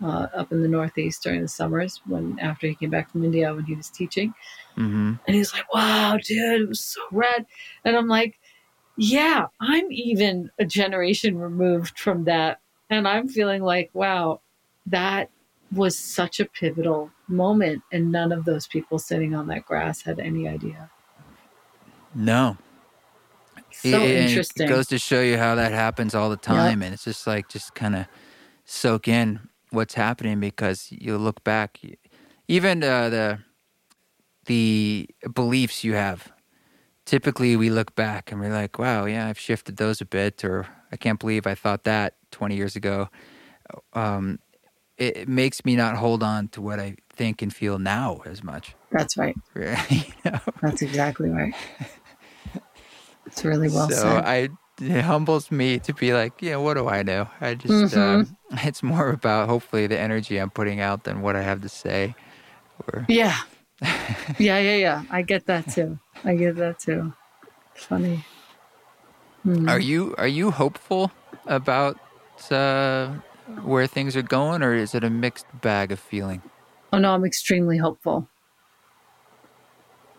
uh, up in the Northeast during the summers when after he came back from India when he was teaching. Mm-hmm. And he's like, wow, dude, it was so rad. And I'm like, yeah, I'm even a generation removed from that. And I'm feeling like, wow, that was such a pivotal moment. And none of those people sitting on that grass had any idea. No. So it, interesting. It goes to show you how that happens all the time. Yep. And it's just like, just kind of soak in what's happening because you look back, even uh, the the beliefs you have. Typically, we look back and we're like, "Wow, yeah, I've shifted those a bit," or "I can't believe I thought that 20 years ago." Um, it, it makes me not hold on to what I think and feel now as much. That's right. you know? That's exactly right. It's really well so said. I it humbles me to be like, yeah, what do I know? I just, mm-hmm. uh, it's more about hopefully the energy I'm putting out than what I have to say. Or... Yeah. yeah, yeah, yeah. I get that too. I get that too. Funny. Hmm. Are you are you hopeful about uh, where things are going, or is it a mixed bag of feeling? Oh no, I'm extremely hopeful.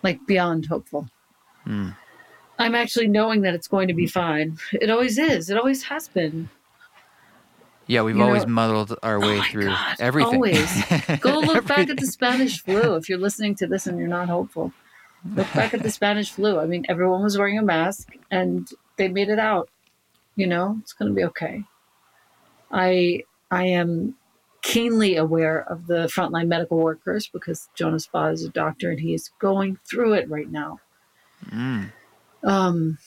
Like beyond hopeful. Hmm. I'm actually knowing that it's going to be fine. It always is. It always has been. Yeah, we've you always know, muddled our way oh through God, everything. Always. Go look back at the Spanish flu if you're listening to this and you're not hopeful. Look back at the Spanish flu. I mean, everyone was wearing a mask and they made it out. You know, it's going to be okay. I I am keenly aware of the frontline medical workers because Jonas Ba is a doctor and he is going through it right now. Mm um,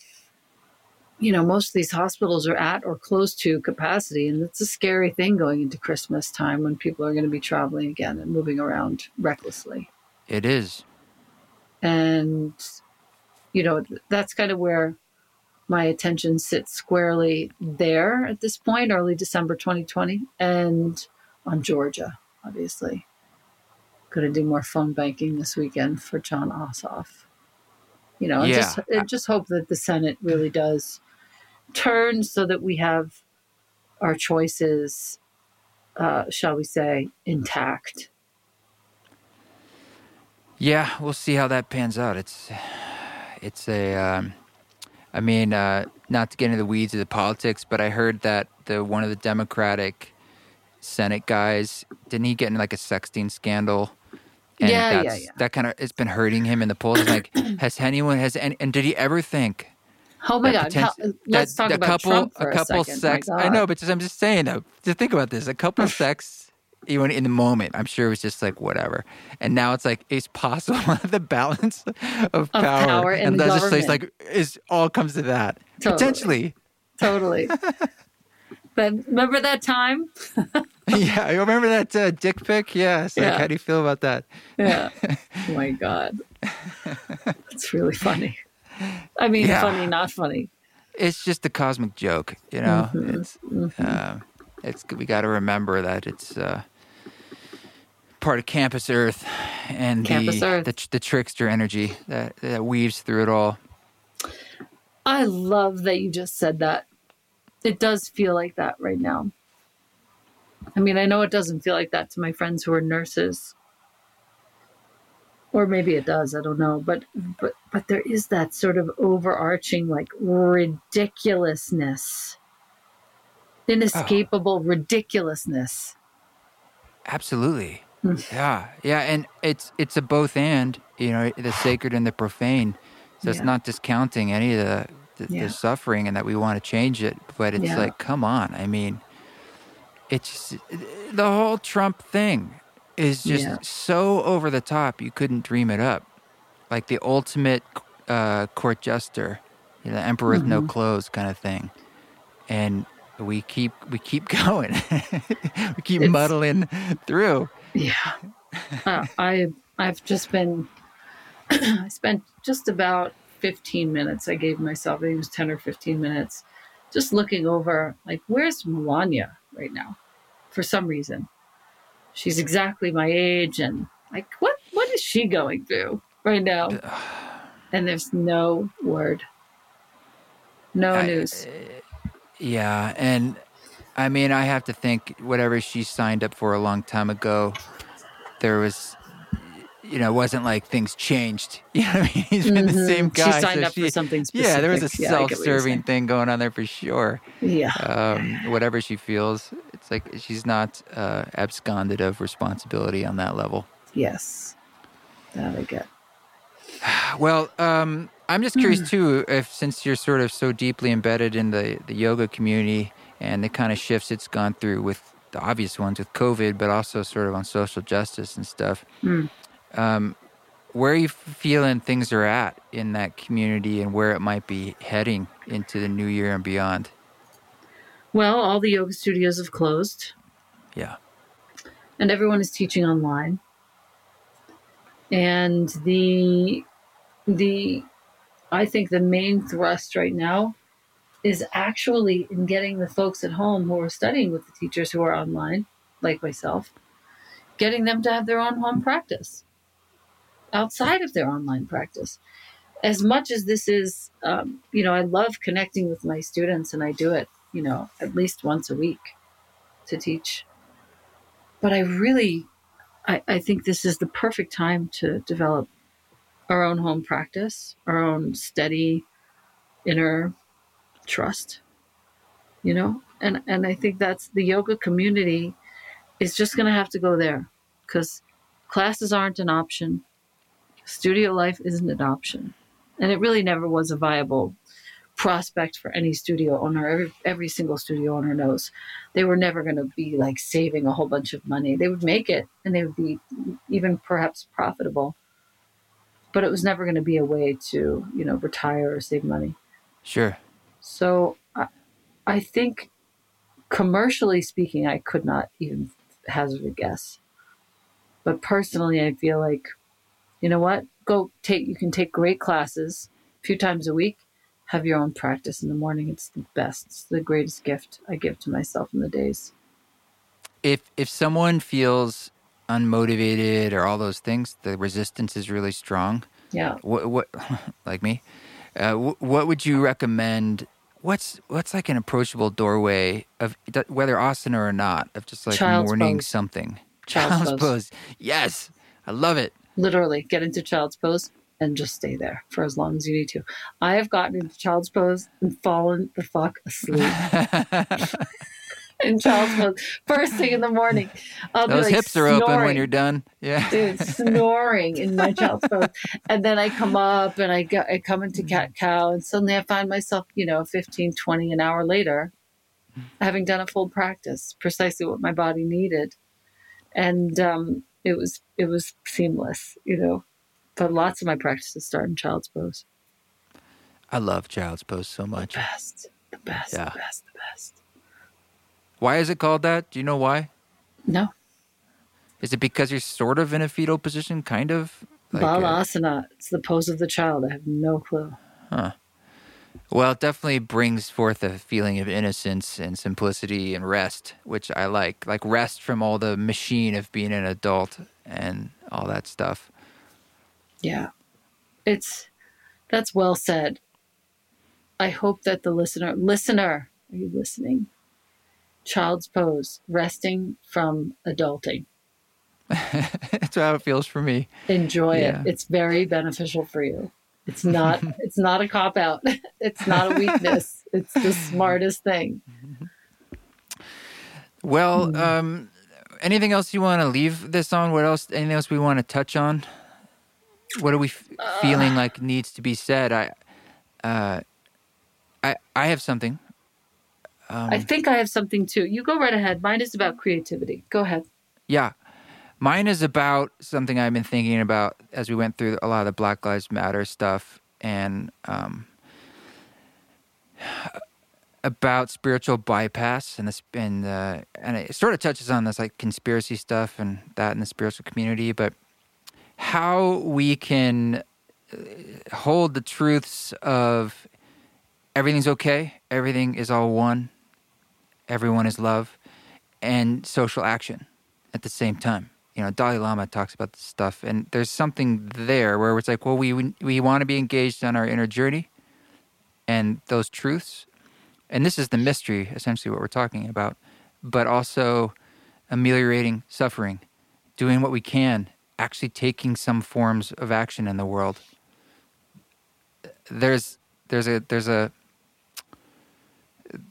you know, most of these hospitals are at or close to capacity. And it's a scary thing going into Christmas time when people are going to be traveling again and moving around recklessly. It is. And, you know, that's kind of where my attention sits squarely there at this point, early December 2020, and on Georgia, obviously. Going to do more phone banking this weekend for Jon Ossoff You know, yeah. just just hope that the Senate really does turn so that we have our choices, uh, shall we say, intact. Yeah, we'll see how that pans out. It's it's a, um, I mean, uh, not to get into the weeds of the politics, but I heard that the one of the Democratic Senate guys didn't he get in like a sexting scandal? And yeah, yeah, yeah. That kind of it's been hurting him in the polls. like, has anyone has any, and did he ever think? Oh my God! How, let's talk about couple, Trump for a couple a second. sex. I know, but just, I'm just saying though. Just think about this: a couple sex even in the moment, I'm sure it was just like whatever. And now it's like it's possible the balance of, of power, power and legislation like is all comes to that totally. potentially. Totally. but remember that time? yeah, I remember that uh, dick pic. Yeah, it's yeah. how do you feel about that? Yeah. oh my God, it's really funny. I mean, yeah. funny, not funny. It's just a cosmic joke, you know. Mm-hmm. It's. Mm-hmm. Uh, it's we got to remember that it's uh, part of Campus Earth and Campus the, Earth. the, the trickster energy that that weaves through it all. I love that you just said that. It does feel like that right now. I mean, I know it doesn't feel like that to my friends who are nurses. Or maybe it does, I don't know, but but but there is that sort of overarching like ridiculousness. Inescapable oh. ridiculousness. Absolutely. Hmm. yeah, yeah, and it's it's a both and you know the sacred and the profane. So yeah. it's not discounting any of the the, yeah. the, suffering and that we want to change it, but it's yeah. like, come on. I mean, it's the whole Trump thing is just so over the top. You couldn't dream it up, like the ultimate uh, court jester, you know, the emperor mm-hmm. with no mm-hmm. clothes kind of thing, and we keep we keep going, we keep it's, muddling through. Yeah. Uh, I I've just been I spent just about 15 minutes. I gave myself I think it was 10 or 15 minutes just looking over like where's Melania right now? For some reason. She's exactly my age and like what what is she going through right now? And there's no word. No I, news. Uh, yeah, and I mean, I have to think whatever she signed up for a long time ago, there was, you know, it wasn't like things changed. You know what I mean? He's been mm-hmm. the same guy. She signed so up she, for something specific. Yeah, there was a yeah, self-serving thing going on there for sure. Yeah. Um, whatever she feels, it's like she's not uh, absconded of responsibility on that level. Yes, that I get. Well, um, I'm just curious too, if since you're sort of so deeply embedded in the the yoga community and the kind of shifts it's gone through with the obvious ones with COVID, but also sort of on social justice and stuff. Mm. Um, where are you feeling things are at in that community and where it might be heading into the new year and beyond? Well, all the yoga studios have closed. Yeah. And everyone is teaching online. And the the I think the main thrust right now is actually in getting the folks at home who are studying with the teachers who are online, like myself, getting them to have their own home practice outside of their online practice. As much as this is, um, you know, I love connecting with my students and I do it, you know, at least once a week to teach. But I really, I, I think this is the perfect time to develop our own home practice, our own steady inner trust you know and and i think that's the yoga community is just going to have to go there because classes aren't an option studio life isn't an option. And it really never was a viable prospect for any studio owner. Every, every single studio owner knows they were never going to be like saving a whole bunch of money. They would make it and they would be even perhaps profitable. But it was never going to be a way to you know retire or save money. Sure. So I, I think commercially speaking, I could not even hazard a guess. But personally, I feel like, you know what? Go take, you can take great classes a few times a week, have your own practice in the morning. It's the best. It's the greatest gift I give to myself in the days. If, if someone feels unmotivated or all those things, the resistance is really strong. Yeah. What, what like me? Uh, what would you recommend? What's what's like an approachable doorway of whether asana or not of just like child's morning pose. something? Child's, child's pose. pose. Yes, I love it. Literally, get into child's pose and just stay there for as long as you need to. I have gotten into child's pose and fallen the fuck asleep. in child's pose first thing in the morning. I'll Those like hips are snoring. open when you're done. Yeah, dude, snoring in my child's pose, and then I come up and I go, I come into cat cow, and suddenly I find myself, you know, 15, 20 an hour later, having done a full practice, precisely what my body needed, and um, it was it was seamless, you know. But lots of my practices start in child's pose. I love child's pose so much. The best, the best, yeah. the best, the best. Why is it called that? Do you know why? No. Is it because you're sort of in a fetal position, kind of? Like Balasana. Uh, it's the pose of the child. I have no clue. Huh. Well, it definitely brings forth a feeling of innocence and simplicity and rest, which I like. Like rest from all the machine of being an adult and all that stuff. Yeah. It's that's well said. I hope that the listener listener, are you listening? child's pose, resting from adulting. That's how it feels for me. Enjoy yeah. it. It's very beneficial for you. It's not it's not a cop out. It's not a weakness. it's the smartest thing. Well, um, anything else you want to leave this on? What else anything else we want to touch on? What are we f- uh, feeling like needs to be said? I uh, I I have something um, I think I have something too. You go right ahead. Mine is about creativity. Go ahead. Yeah. Mine is about something I've been thinking about as we went through a lot of the Black Lives Matter stuff and um, about spiritual bypass and this and uh, and it sort of touches on this like conspiracy stuff and that in the spiritual community, but how we can uh, hold the truths of everything's okay, everything is all one, everyone is love, and social action at the same time. You know, Dalai Lama talks about this stuff, and there's something there where it's like, well, we we want to be engaged on our inner journey, and those truths, and this is the mystery, essentially, what we're talking about, but also ameliorating suffering, doing what we can, actually taking some forms of action in the world. There's there's a there's a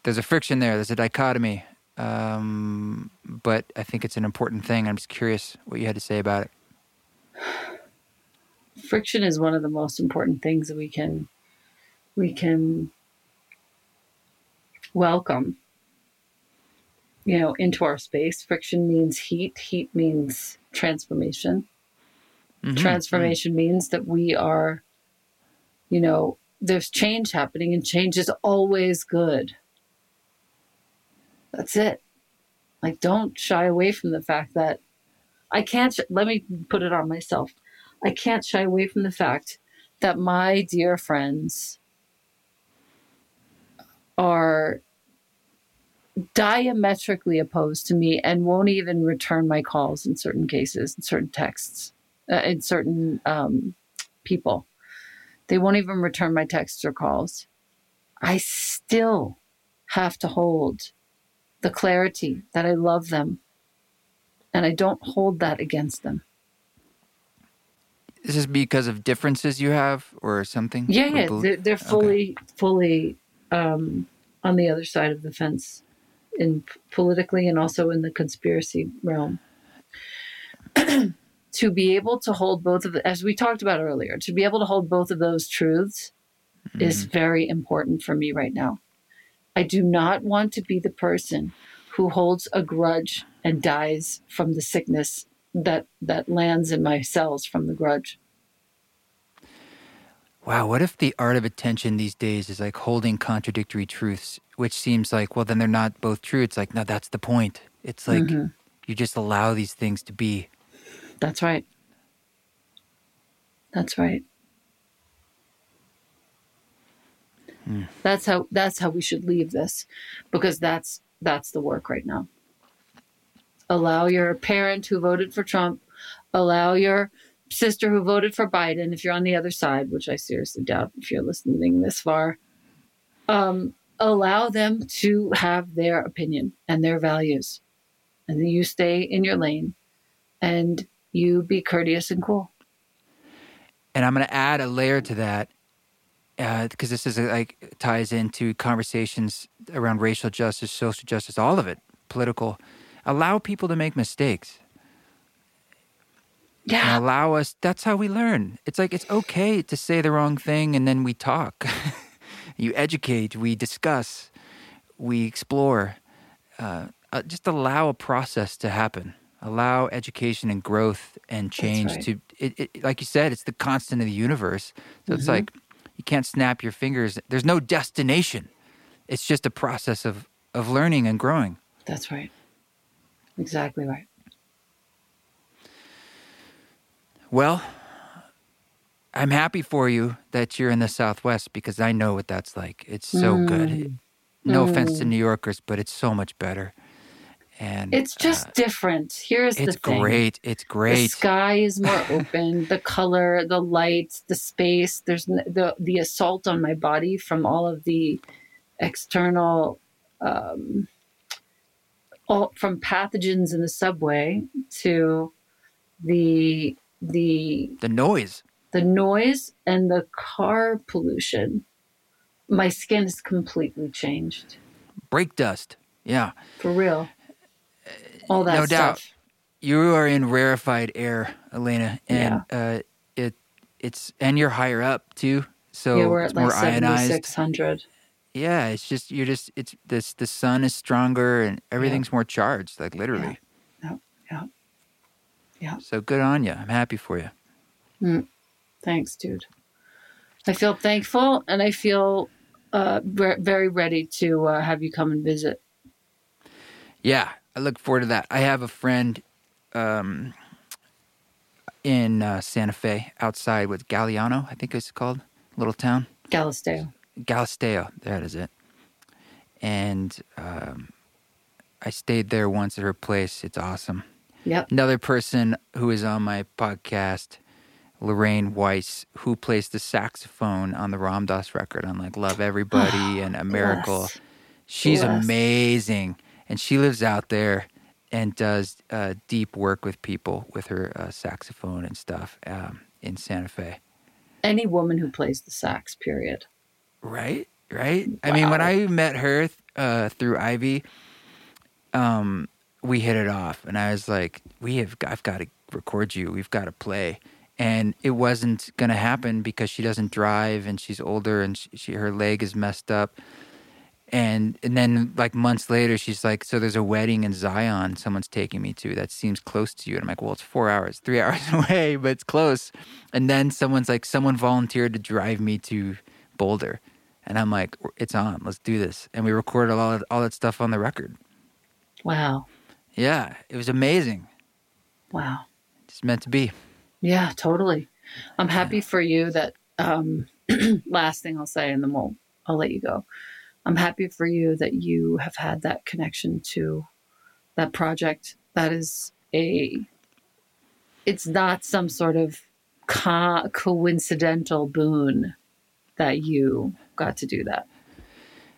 there's a friction there. There's a dichotomy, um, but I think it's an important thing. I'm just curious what you had to say about it. Friction is one of the most important things that we can we can welcome. You know, into our space. Friction means heat. Heat means transformation. Mm-hmm. Transformation mm-hmm. means that we are, you know, there's change happening, and change is always good. That's it. Like, don't shy away from the fact that I can't, sh- let me put it on myself. I can't shy away from the fact that my dear friends are diametrically opposed to me and won't even return my calls in certain cases, in certain texts, uh, in certain um, people. They won't even return my texts or calls. I still have to hold the clarity that I love them and I don't hold that against them. This is this because of differences you have or something? Yeah, yeah. They're, they're fully, okay. fully um, on the other side of the fence in politically and also in the conspiracy realm. to be able to hold both of as we talked about earlier, to be able to hold both of those truths mm-hmm. is very important for me right now. I do not want to be the person who holds a grudge and dies from the sickness that that lands in my cells from the grudge. Wow, what if the art of attention these days is like holding contradictory truths, which seems like, well, then they're not both true. It's like, no, that's the point. It's like mm-hmm. you just allow these things to be. That's right. That's right. Mm. That's how that's how we should leave this because that's that's the work right now. Allow your parent who voted for Trump, allow your sister who voted for Biden, if you're on the other side, which I seriously doubt if you're listening this far, um, allow them to have their opinion and their values. And then you stay in your lane and you be courteous and cool. And I'm going to add a layer to that because uh, this is like ties into conversations around racial justice, social justice, all of it, political. Allow people to make mistakes. Yeah. And allow us. That's how we learn. It's like it's okay to say the wrong thing, and then we talk. you educate. We discuss. We explore. Uh, uh, just allow a process to happen. Allow education and growth and change right. to. It, it, like you said, it's the constant of the universe. So mm-hmm. it's like you can't snap your fingers. There's no destination. It's just a process of, of learning and growing. That's right. Exactly right. Well, I'm happy for you that you're in the Southwest because I know what that's like. It's so mm. good. No mm. offense to New Yorkers, but it's so much better. And it's just uh, different. Here's the thing. It's great. It's great. The sky is more open. the color, the lights, the space. There's the the assault on my body from all of the external, um, all from pathogens in the subway to the the the noise, the noise, and the car pollution. My skin is completely changed. Brake dust. Yeah. For real all that no stuff. doubt you are in rarefied air elena and yeah. uh, it it's and you're higher up too so yeah, we're it's at more like ionized 7600 yeah it's just you're just it's this the sun is stronger and everything's yeah. more charged like literally. Yeah. yeah yeah so good on you i'm happy for you mm. thanks dude. I feel thankful and i feel uh, very ready to uh, have you come and visit. Yeah I look forward to that. I have a friend um, in uh, Santa Fe outside with Galliano, I think it's called, little town. Galisteo. Galisteo, that is it. And um, I stayed there once at her place. It's awesome. Yep. Another person who is on my podcast, Lorraine Weiss, who plays the saxophone on the Ram Dass record on like Love Everybody and A Miracle. She's amazing and she lives out there and does uh, deep work with people with her uh, saxophone and stuff um, in Santa Fe. Any woman who plays the sax, period. Right, right. Wow. I mean, when I met her uh, through Ivy, um, we hit it off, and I was like, "We have, I've got to record you. We've got to play." And it wasn't going to happen because she doesn't drive, and she's older, and she, she her leg is messed up and and then like months later she's like so there's a wedding in zion someone's taking me to that seems close to you. And i'm like well it's four hours three hours away but it's close. And then someone's like someone volunteered to drive me to boulder. And i'm like it's on let's do this. And we recorded all of, all that stuff on the record. Wow. Yeah it was amazing. Wow. It's meant to be. Yeah totally. I'm happy yeah. for you that um last thing i'll say and then we'll i'll let you go I'm happy for you that you have had that connection to that project. That is a, it's not some sort of co- coincidental boon that you got to do that.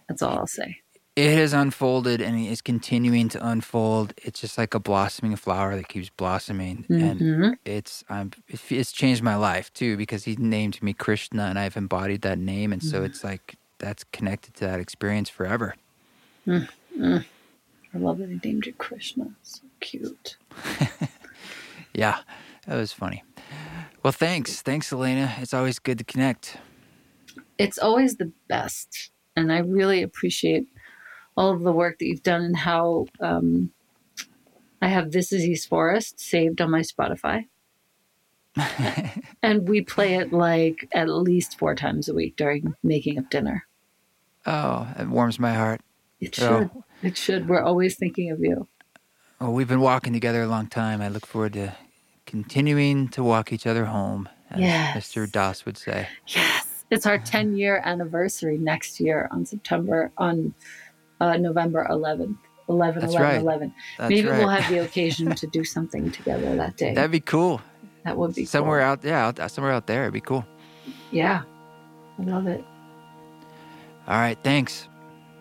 That's all I'll say. It has unfolded and it's continuing to unfold. It's just like a blossoming flower that keeps blossoming, mm-hmm. and it's um, it's changed my life too because he named me Krishna, and I've embodied that name, and so mm-hmm. it's like that's connected to that experience forever. Mm, mm. I love that he named you Krishna. So cute. yeah, that was funny. Well, thanks. Thanks, Elena. It's always good to connect. It's always the best. And I really appreciate all of the work that you've done and how um, I have This Is East Forest saved on my Spotify. and we play it like at least four times a week during making up dinner. Oh, it warms my heart. It should. So, it should. We're always thinking of you. Well, we've been walking together a long time. I look forward to continuing to walk each other home, as yes. Mr. Dass would say. Yes. It's our 10 year anniversary next year on September, on uh, November 11th. 11, That's 11, right. 11. That's Maybe right. we'll have the occasion to do something together that day. That'd be cool. That would be somewhere cool. out. Yeah, out, somewhere out there. It'd be cool. Yeah, I love it. All right, thanks.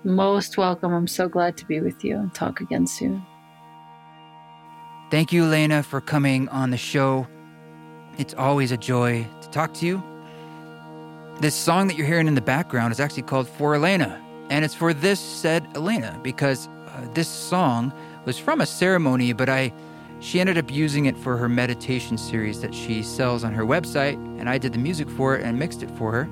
Most welcome. I'm so glad to be with you and talk again soon. Thank you, Elena, for coming on the show. It's always a joy to talk to you. This song that you're hearing in the background is actually called For Elena, and it's for this said Elena because uh, this song was from a ceremony, but I she ended up using it for her meditation series that she sells on her website, and I did the music for it and mixed it for her.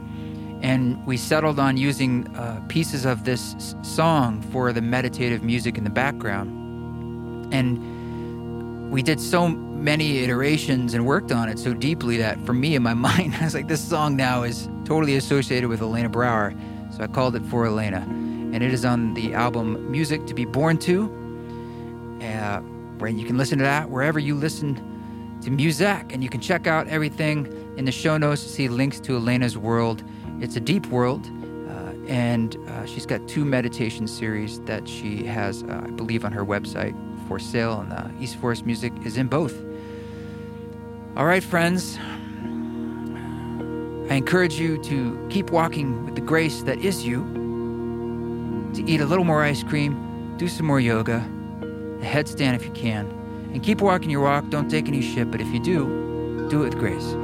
And we settled on using uh, pieces of this song for the meditative music in the background. And we did so many iterations and worked on it so deeply that for me in my mind, I was like, this song now is totally associated with Elena Brower. So I called it For Elena. And it is on the album Music to Be Born To. Uh, where you can listen to that wherever you listen to music. And you can check out everything in the show notes to see links to Elena's world. It's a deep world. Uh, and uh, she's got two meditation series that she has, uh, I believe, on her website for sale. And uh, East Forest Music is in both. All right, friends. I encourage you to keep walking with the grace that is you, to eat a little more ice cream, do some more yoga, a headstand if you can, and keep walking your walk. Don't take any shit, but if you do, do it with grace.